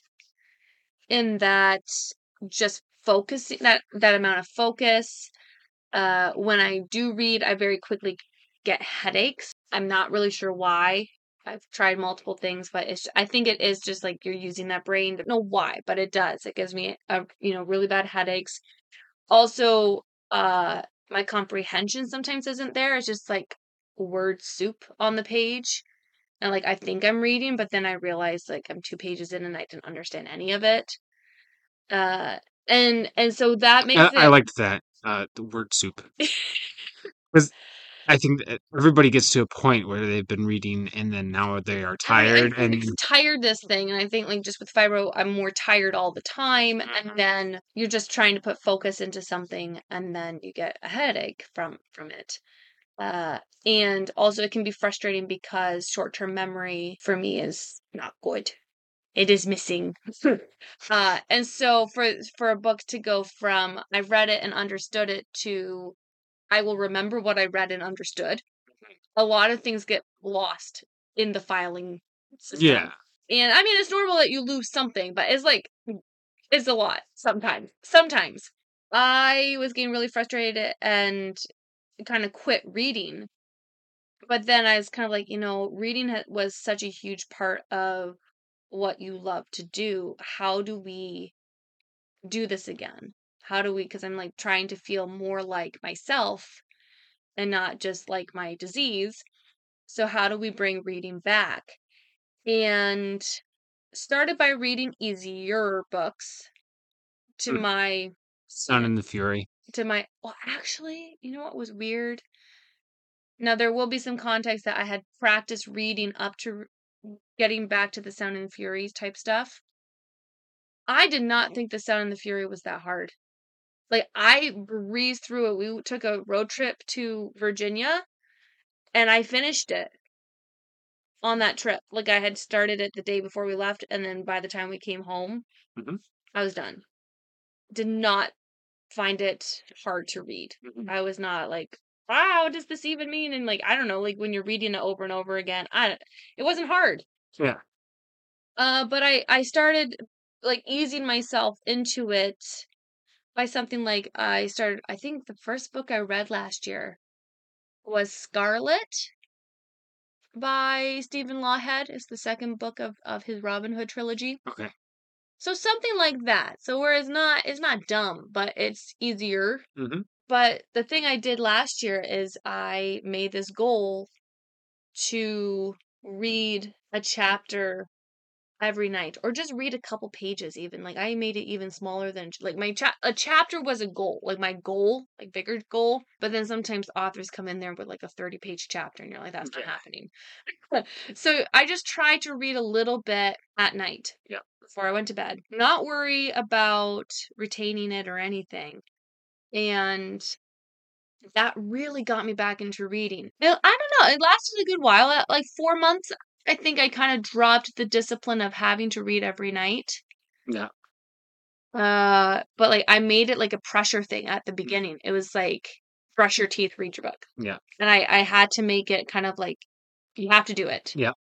in that just focusing that that amount of focus uh when I do read I very quickly get headaches. I'm not really sure why. I've tried multiple things, but it's I think it is just like you're using that brain. I don't know why, but it does. It gives me a you know really bad headaches. Also, uh my comprehension sometimes isn't there. It's just like word soup on the page. And like I think I'm reading, but then I realize like I'm two pages in and I didn't understand any of it. Uh and and so that makes I, it I liked that, uh, the word soup. Because I think everybody gets to a point where they've been reading and then now they are tired I I tired and tiredness thing, and I think like just with fibro, I'm more tired all the time, Mhm. and then you're just trying to put focus into something, and then you get a headache from from it. Uh, and also it can be frustrating because short-term memory for me is not good. It is missing. uh, and so for for a book to go from I read it and understood it to I will remember what I read and understood. Mm-hmm. A lot of things get lost in the filing system. yeah. And I mean, it's normal that you lose something, but it's like, it's a lot sometimes. Sometimes. I was getting really frustrated and kind of quit reading. But then I was kind of like, you know, reading was such a huge part of what you love to do. How do we do this again? How do we, because I'm like trying to feel more like myself and not just like my disease. So, how do we bring reading back? And started by reading easier books to Mm. my Sound and the Fury. to my well actually you know what was weird now there will be some context that i had practiced reading up to getting back to the sound and the fury type stuff i did not think the sound and the fury was that hard like i breezed through it we took a road trip to virginia and i finished it on that trip like i had started it the day before we left and then by the time we came home Mhm. i was done did not find it hard to read Mhm. I was not like, wow, what does this even mean? And like, I don't know, like when you're reading it over and over again, I it wasn't hard. Yeah. Uh, but I I started like easing myself into it by something like I started. I think the first book I read last year was Scarlet by Stephen Lawhead. It's the second book of of his Robin Hood trilogy. Okay. So something like that. So where it's not it's not dumb, but it's easier. hmm But the thing I did last year is I made this goal to read a chapter every night or just read a couple pages even like i made it even smaller than like my cha- a chapter was a goal like my goal like bigger goal but then sometimes authors come in there with like a 30 page chapter and you're like that's not happening so i just tried to read a little bit at night Yeah. before i went to bed not worry about retaining it or anything and that really got me back into reading. Now, I don't know, it lasted a good while. At like four months, I think I kind of dropped the discipline of having to read every night. Yeah. Uh, but like I made it like a pressure thing at the beginning. It was like brush your teeth, read your book. Yeah. And I I had to make it kind of like you have to do it. Yeah.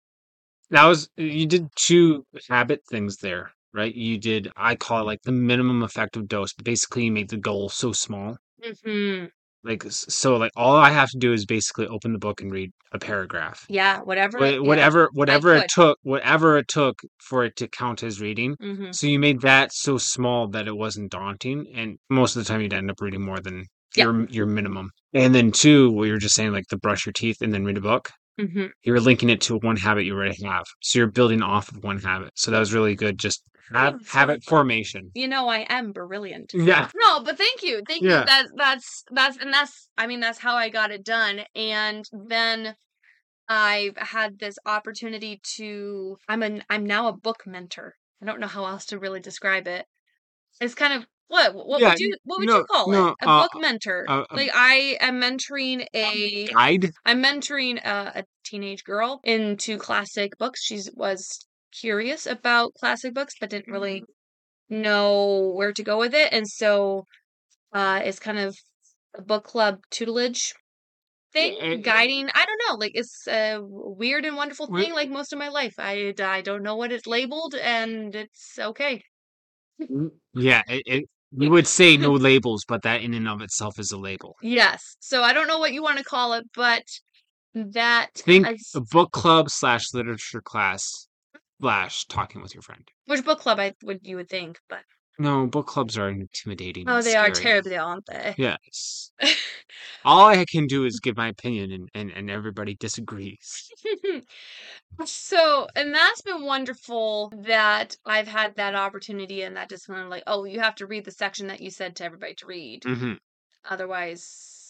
That was you did two habit things there, right? You did I call it like the minimum effective dose, but basically you made the goal so small. hmm Like so like all I have to do is basically open the book and read a paragraph. Yeah, whatever. Wha- yeah, Whatever whatever it took whatever it took for it to count as reading. Mhm. So you made that so small that it wasn't daunting and most of the time you'd end up reading more than Yeah. your your minimum. And then two, what you were just saying like the brush your teeth and then read a book. hmm you're linking it to one habit you already have. So you're building off of one habit. So that was really good. Just have Thanks. habit formation. You know I am brilliant. Yeah. No, but thank you. Thank Yeah. you. That's that's that's and that's I mean that's how I got it done. And then I've had this opportunity to I'm an I'm now a book mentor. I don't know how else to really describe it. It's kind of what what Yeah, would you what would no, you call no, it? A uh, book mentor. uh, um, like I am mentoring a Guide. I'm mentoring a, a teenage girl into classic books. She was curious about classic books, but didn't really know where to go with it, and so uh, it's kind of a book club tutelage thing, Eh, eh, guiding. I don't know, like it's a weird and wonderful thing. Like most of my life, I I don't know what it's labeled, and it's okay. Yeah. It, it, you would say no labels, but that in and of itself is a label. Yes. So I don't know what you want to call it, but that Think I a book club slash literature class slash talking with your friend. which book club I would you would think, but No, book clubs are intimidating. oh, they are scary. terribly, aren't they? Yes. All I can do is give my opinion and, and, and everybody disagrees. so, and that's been wonderful that I've had that opportunity and that discipline. Like, oh, you have to read the section that you said to everybody to read. Mm-hmm. Otherwise,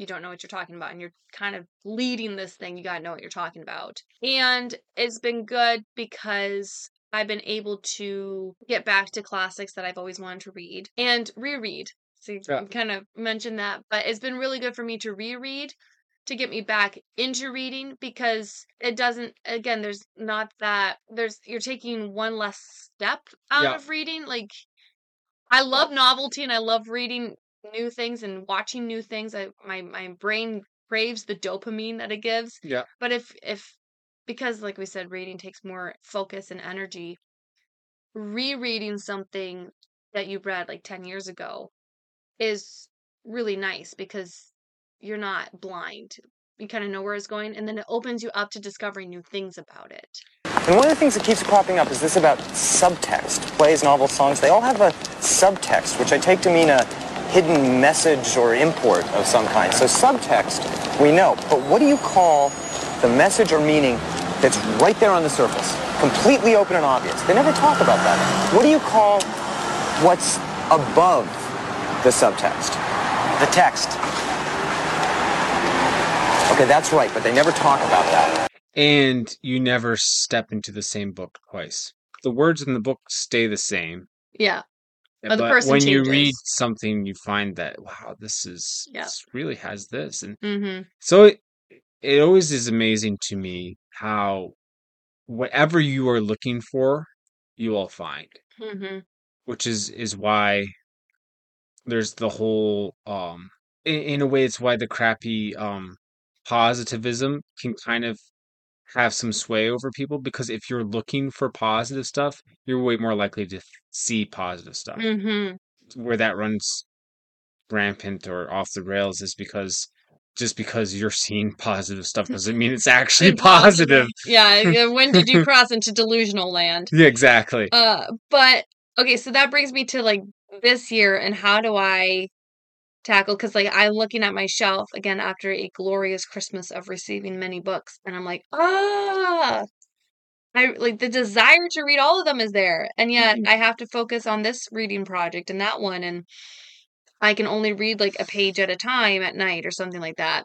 you don't know what you're talking about. And you're kind of leading this thing. You got to know what you're talking about. And it's been good because I've been able to get back to classics that I've always wanted to read and reread. So you Yeah. kind of mentioned that, but it's been really good for me to reread to get me back into reading because it doesn't again there's not that there's you're taking one less step out Yeah. of reading like I love novelty and I love reading new things and watching new things. I my my brain craves the dopamine that it gives. Yeah. But if if because like we said reading takes more focus and energy, rereading something that you read like 10 years ago is really nice because you're not blind. You kind of know where it's going and then it opens you up to discovering new things about it. And one of the things that keeps popping up is this about subtext. Plays, novels, songs, they all have a subtext, which I take to mean a hidden message or import of some kind. So subtext, we know. But what do you call the message or meaning that's right there on the surface? Completely open and obvious. They never talk about that. What do you call what's above the subtext? The text. Okay, that's right, but they never talk about that. And you never step into the same book twice. The words in the book stay the same. Yeah. Uh, Or the but person when you read something, you find that wow, this is Yeah. this really has this, and Mhm. so it it always is amazing to me how whatever you are looking for, you will find. Mhm. which is is why there's the whole um in, in a way it's why the crappy um positivism can kind of have some sway over people because if you're looking for positive stuff you're way more likely to see positive stuff Mhm. where that runs rampant or off the rails is because just because you're seeing positive stuff doesn't mean it's actually positive Yeah, yeah, when did you cross into delusional land? yeah exactly Uh, but okay, so that brings me to like this year and how do I tackle because like I'm looking at my shelf again after a glorious Christmas of receiving many books, and I'm like, ah, I like the desire to read all of them is there, and yet Mhm. I have to focus on this reading project and that one, and I can only read like a page at a time at night or something like that.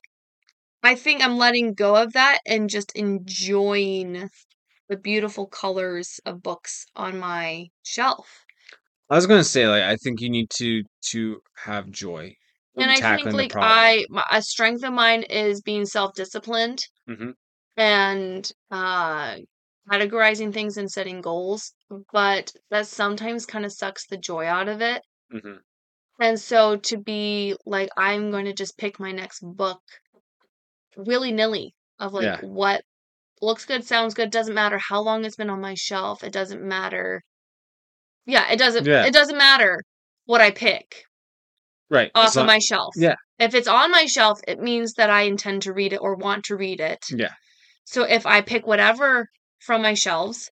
I think I'm letting go of that and just enjoying the beautiful colors of books on my shelf. I was gonna say, like, I think you need to to have joy And I think like. I my, a strength of mine is being self-disciplined Mhm. and uh categorizing things and setting goals, but that sometimes kind of sucks the joy out of it. Mhm. And so to be like, I'm going to just pick my next book willy nilly of like Yeah. what looks good, sounds good, doesn't matter how long it's been on my shelf. It doesn't matter. Yeah, it doesn't Yeah. it doesn't matter what I pick Right. off of my shelf. yeah. If it's on my shelf, it means that I intend to read it or want to read it. Yeah. So if I pick whatever from my shelves,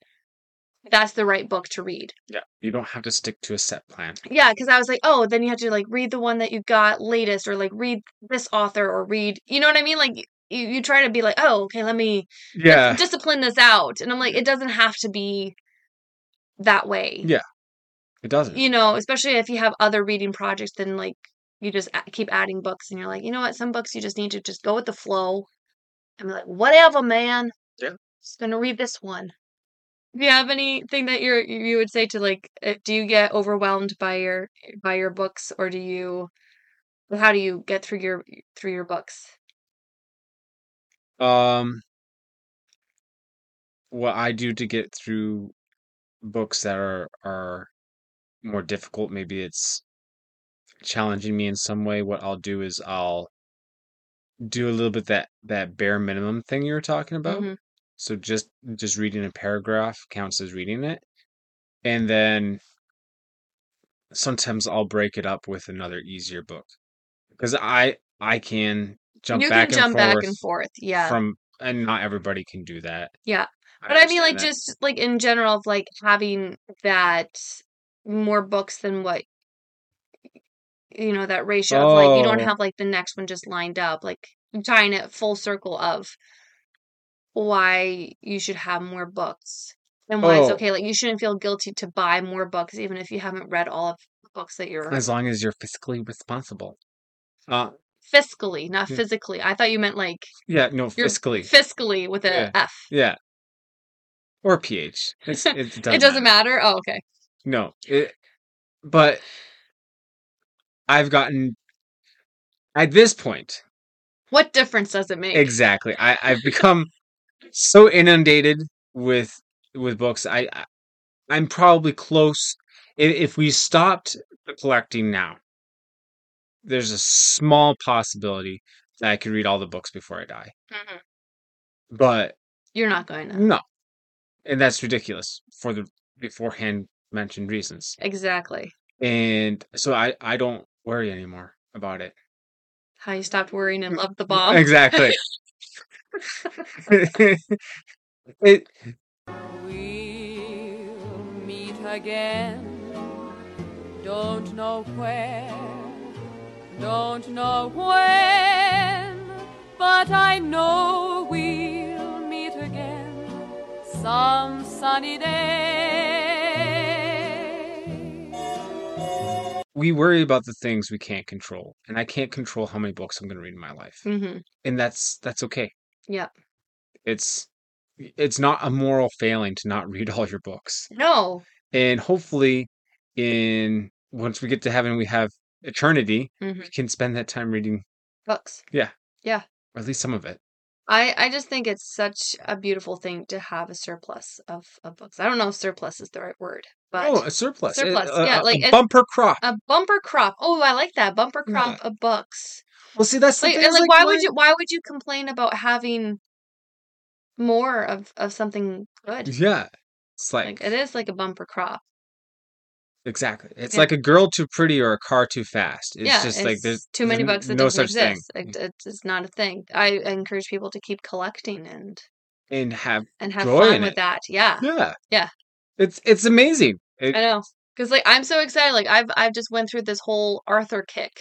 that's the right book to read. Yeah. You don't have to stick to a set plan. Yeah, because I was like, oh, then you have to like read the one that you got latest, or like read this author, or read, you know what I mean? Like you, you try to be like, oh, okay, let me Yeah. discipline this out, and I'm like, it doesn't have to be that way. Yeah. It doesn't. You know, especially if you have other reading projects, then like you just keep adding books, and you're like, you know what? Some books you just need to just go with the flow, and be like, whatever, man. Yeah. Just gonna read this one. Do you have anything that you're you would say to like uh, do you get overwhelmed by your by your books or do you how do you get through your through your books? Um, what I do to get through books that are are more difficult, maybe it's challenging me in some way. What I'll do is I'll do a little bit that that bare minimum thing you were talking about. Mhm. So just just reading a paragraph counts as reading it, and then sometimes I'll break it up with another easier book because I I can jump you back can and jump back forth and forth. Yeah. from and not everybody can do that. yeah. But I mean like that. just like in general of like having that more books than what you know that ratio of like you don't Oh. have like the next one just lined up like tying it full circle of why you should have more books and why it's Oh. okay like you shouldn't feel guilty to buy more books even if you haven't read all of the books that you're as long as you're fiscally responsible. Uh, fiscally not physically i thought you meant like yeah, no, fiscally. fiscally with a F. Yeah. Yeah. Or pH. It's, it doesn't, it doesn't matter oh okay No. It, but I've gotten at this point what difference does it make exactly. I I've become so inundated with with books. I, I I'm probably close. If, if we stopped collecting now, there's a small possibility that I could read all the books before I die. Mhm. But you're not going to no, and that's ridiculous for the beforehand mentioned reasons. exactly And so I I don't worry anymore about it. how you stopped worrying and mm, loved the mm, bomb Exactly. it We'll meet again. Don't know where, don't know when, but I know we'll meet again some sunny day. We worry about the things we can't control, and I can't control how many books I'm going to read in my life, hmm and that's that's okay. yeah It's it's not a moral failing to not read all your books, no and hopefully, in once we get to heaven, we have eternity. hmm We can spend that time reading, books yeah, Yeah. or at least some of it. I, I just think it's such a beautiful thing to have a surplus of, of books. I don't know if surplus is the right word, but oh, a surplus, eh, surplus, a, yeah, a- like a it's- bumper crop. a bumper crop. Oh, I like that bumper Yeah. crop of books. Well, see, that's Like, thing. and is, like, why would you why would you complain about having more of of something good? Yeah, it's like, Like it is like a bumper crop. exactly. It's Yeah. like a girl too pretty or a car too fast. It's yeah, just like there's too many there's books that no doesn't such thing. exist. It, it's, it's not a thing. I encourage people to keep collecting and and have and have fun with it. that. Yeah, yeah Yeah. It's it's amazing. It, I know. Cause like I'm so excited. Like I've I've just went through this whole Arthur kick,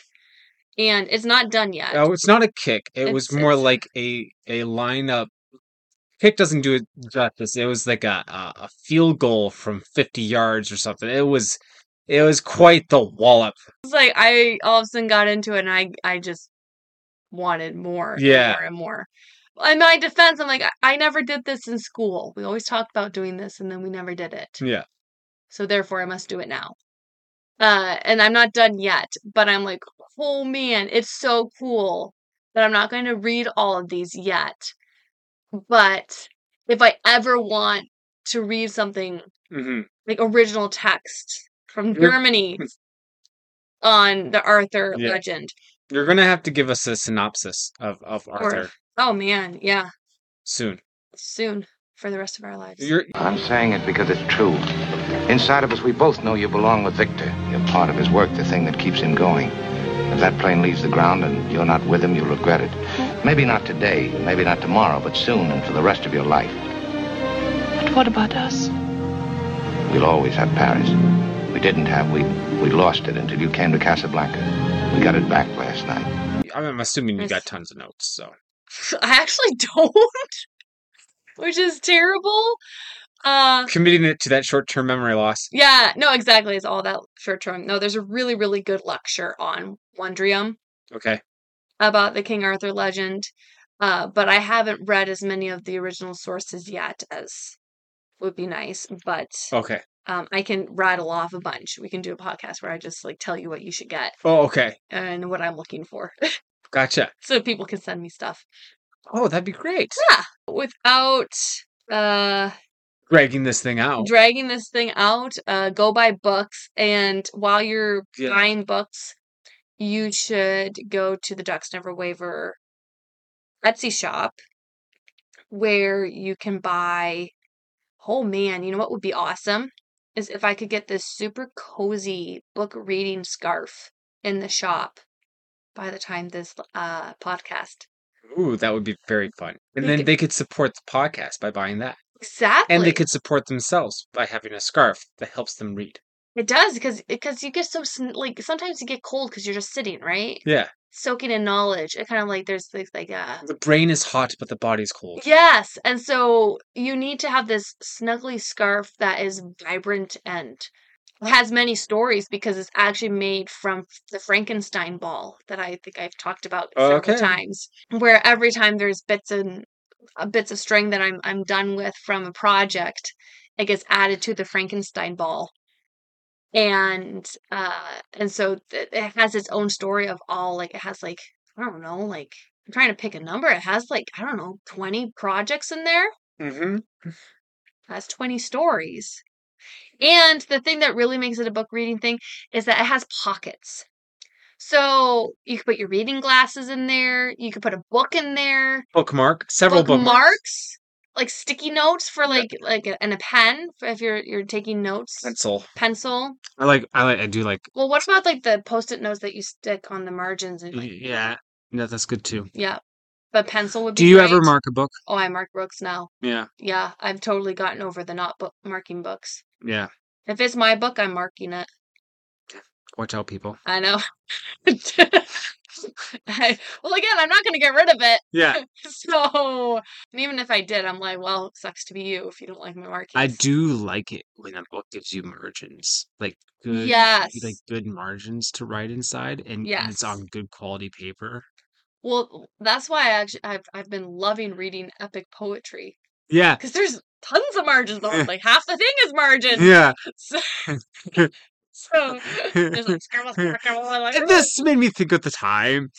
and it's not done yet. oh, it's not a kick. It was more it's- like a a lineup kick doesn't do it justice. It was like a, a field goal from 50 yards or something. It was it was quite the wallop. It's like I all of a sudden got into it and I I just wanted more and Yeah. more and more. In my defense, I'm like, I, I never did this in school. We always talked about doing this and then we never did it. Yeah. So therefore I must do it now. Uh and I'm not done yet, but I'm like, oh man, it's so cool that I'm not going to read all of these yet. But if I ever want to read something hmm like original text from Germany on the Arthur Yeah. legend. You're gonna have to give us a synopsis of of Arthur Oh man, yeah, soon. soon for the rest of our lives. You're I'm saying it because it's true. Inside of us, we both know you belong with Victor. You're part of his work, the thing that keeps him going. If that plane leaves the ground and you're not with him, you'll regret it. Maybe not today, maybe not tomorrow, but soon and for the rest of your life. But what about us? We'll always have Paris. We didn't have, we, we lost it until you came to Casablanca. We got it back last night. I'm assuming you got tons of notes. So I actually don't, which is terrible. Uh, committing it to that short term memory loss. yeah, no, exactly. It's all that short term. No, there's a really, really good lecture on Wondrium Okay. about the King Arthur legend, uh, but I haven't read as many of the original sources yet as would be nice. But Okay. um, I can rattle off a bunch. We can do a podcast where I just like tell you what you should get Oh, okay. and what I'm looking for, Gotcha. so people can send me stuff. Oh, that'd be great. Yeah, without uh Dragging this thing out. dragging this thing out, uh, go buy books. And while you're Yeah. buying books, you should go to the Ducks Never Waver Etsy shop where you can buy. Oh man, you know what would be awesome? Is if I could get this super cozy book reading scarf in the shop by the time this uh podcast. Ooh, that would be very fun. And We then could- they could support the podcast by buying that. Exactly. And they could support themselves by having a scarf that helps them read. It does because because you get so like sometimes you get cold because you're just sitting right, Yeah. soaking in knowledge. It kind of like there's this like uh The brain is hot, but the body's cold. yes, and so you need to have this snuggly scarf that is vibrant and has many stories because it's actually made from the Frankenstein ball that I think I've talked about several Okay. times. Where every time there's bits and uh, bits of string that I'm I'm done with from a project, it gets added to the Frankenstein ball and uh and so th- it has its own story of all like it has like i don't know like i'm trying to pick a number it has like i don't know 20 projects in there Mm-hmm. has 20 stories and the thing that really makes it a book reading thing is that it has pockets so you could put your reading glasses in there you could put a book in there Bookmark. Several bookmarks. bookmarks like sticky notes for like like a, and a pen if you're you're taking notes Pencil. pencil I like. I like. I do like. Well, what about like the post-it notes that you stick on the margins and like, Yeah. Yeah, that's good too. yeah. But pencil would be Do you ever mark a book? Oh, I mark books now. Yeah. Yeah, I've totally gotten over the not book marking books. Yeah. If it's my book, I'm marking it. Watch out, people. I know. I, well, again, I'm not going to get rid of it. Yeah. So, and even if I did, I'm like, well, it sucks to be you if you don't like my markings. I do like it when a book gives you margins, like good, Yes. like good margins to write inside, and, and it's on good quality paper. Well, that's why I actually I've I've been loving reading epic poetry Yeah, because there's tons of margins. on. Like half the thing is margins. yeah. So, so there's like scribble, scribble, scribble, like, And this made me think of the time.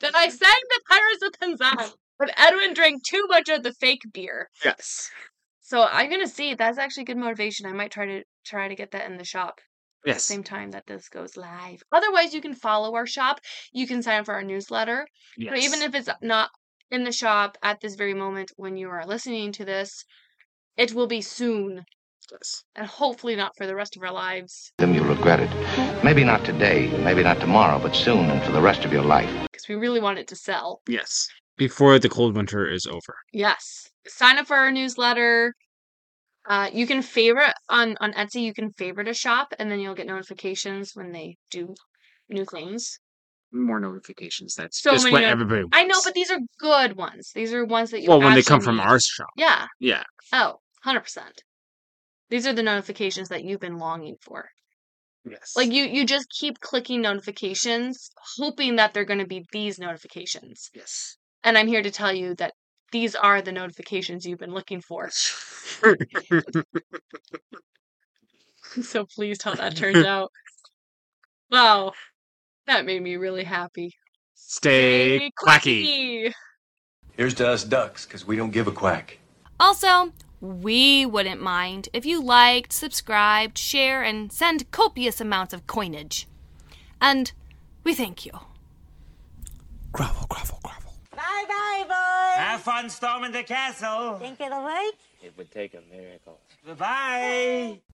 that I sang the Pirates of Penzance, but Edwin drank too much of the fake beer. Yes. So I'm gonna see. That's actually good motivation. I might try to try to get that in the shop at the Yes. same time that this goes live. Otherwise, you can follow our shop. You can sign up for our newsletter. Yes. So even if it's not in the shop at this very moment when you are listening to this, it will be soon, Yes. and hopefully not for the rest of our lives, Them you'll regret it. Maybe not today, maybe not tomorrow, but soon and for the rest of your life. because we really want it to sell. Yes. Before the cold winter is over. Yes. Sign up for our newsletter. Uh, you can favorite on on Etsy. You can favorite a shop, and then you'll get notifications when they do new things. more notifications. That's So just many. what everybody. I know, but these are good ones. These are ones that you. well, when they come from need. our shop, Yeah. yeah. Oh, 100%. These are the notifications that you've been longing for. Yes. Like you you just keep clicking notifications hoping that they're going to be these notifications. yes. And I'm here to tell you that these are the notifications you've been looking for. so pleased how that turned out. Wow. That made me really happy. Stay Hey, quacky. Here's to us ducks, because we don't give a quack. Also, we wouldn't mind if you liked, subscribed, share, and send copious amounts of coinage. And we thank you. Bye bye, boys. Have fun storming the castle. Think it'll work? It would take a miracle. Bye-bye.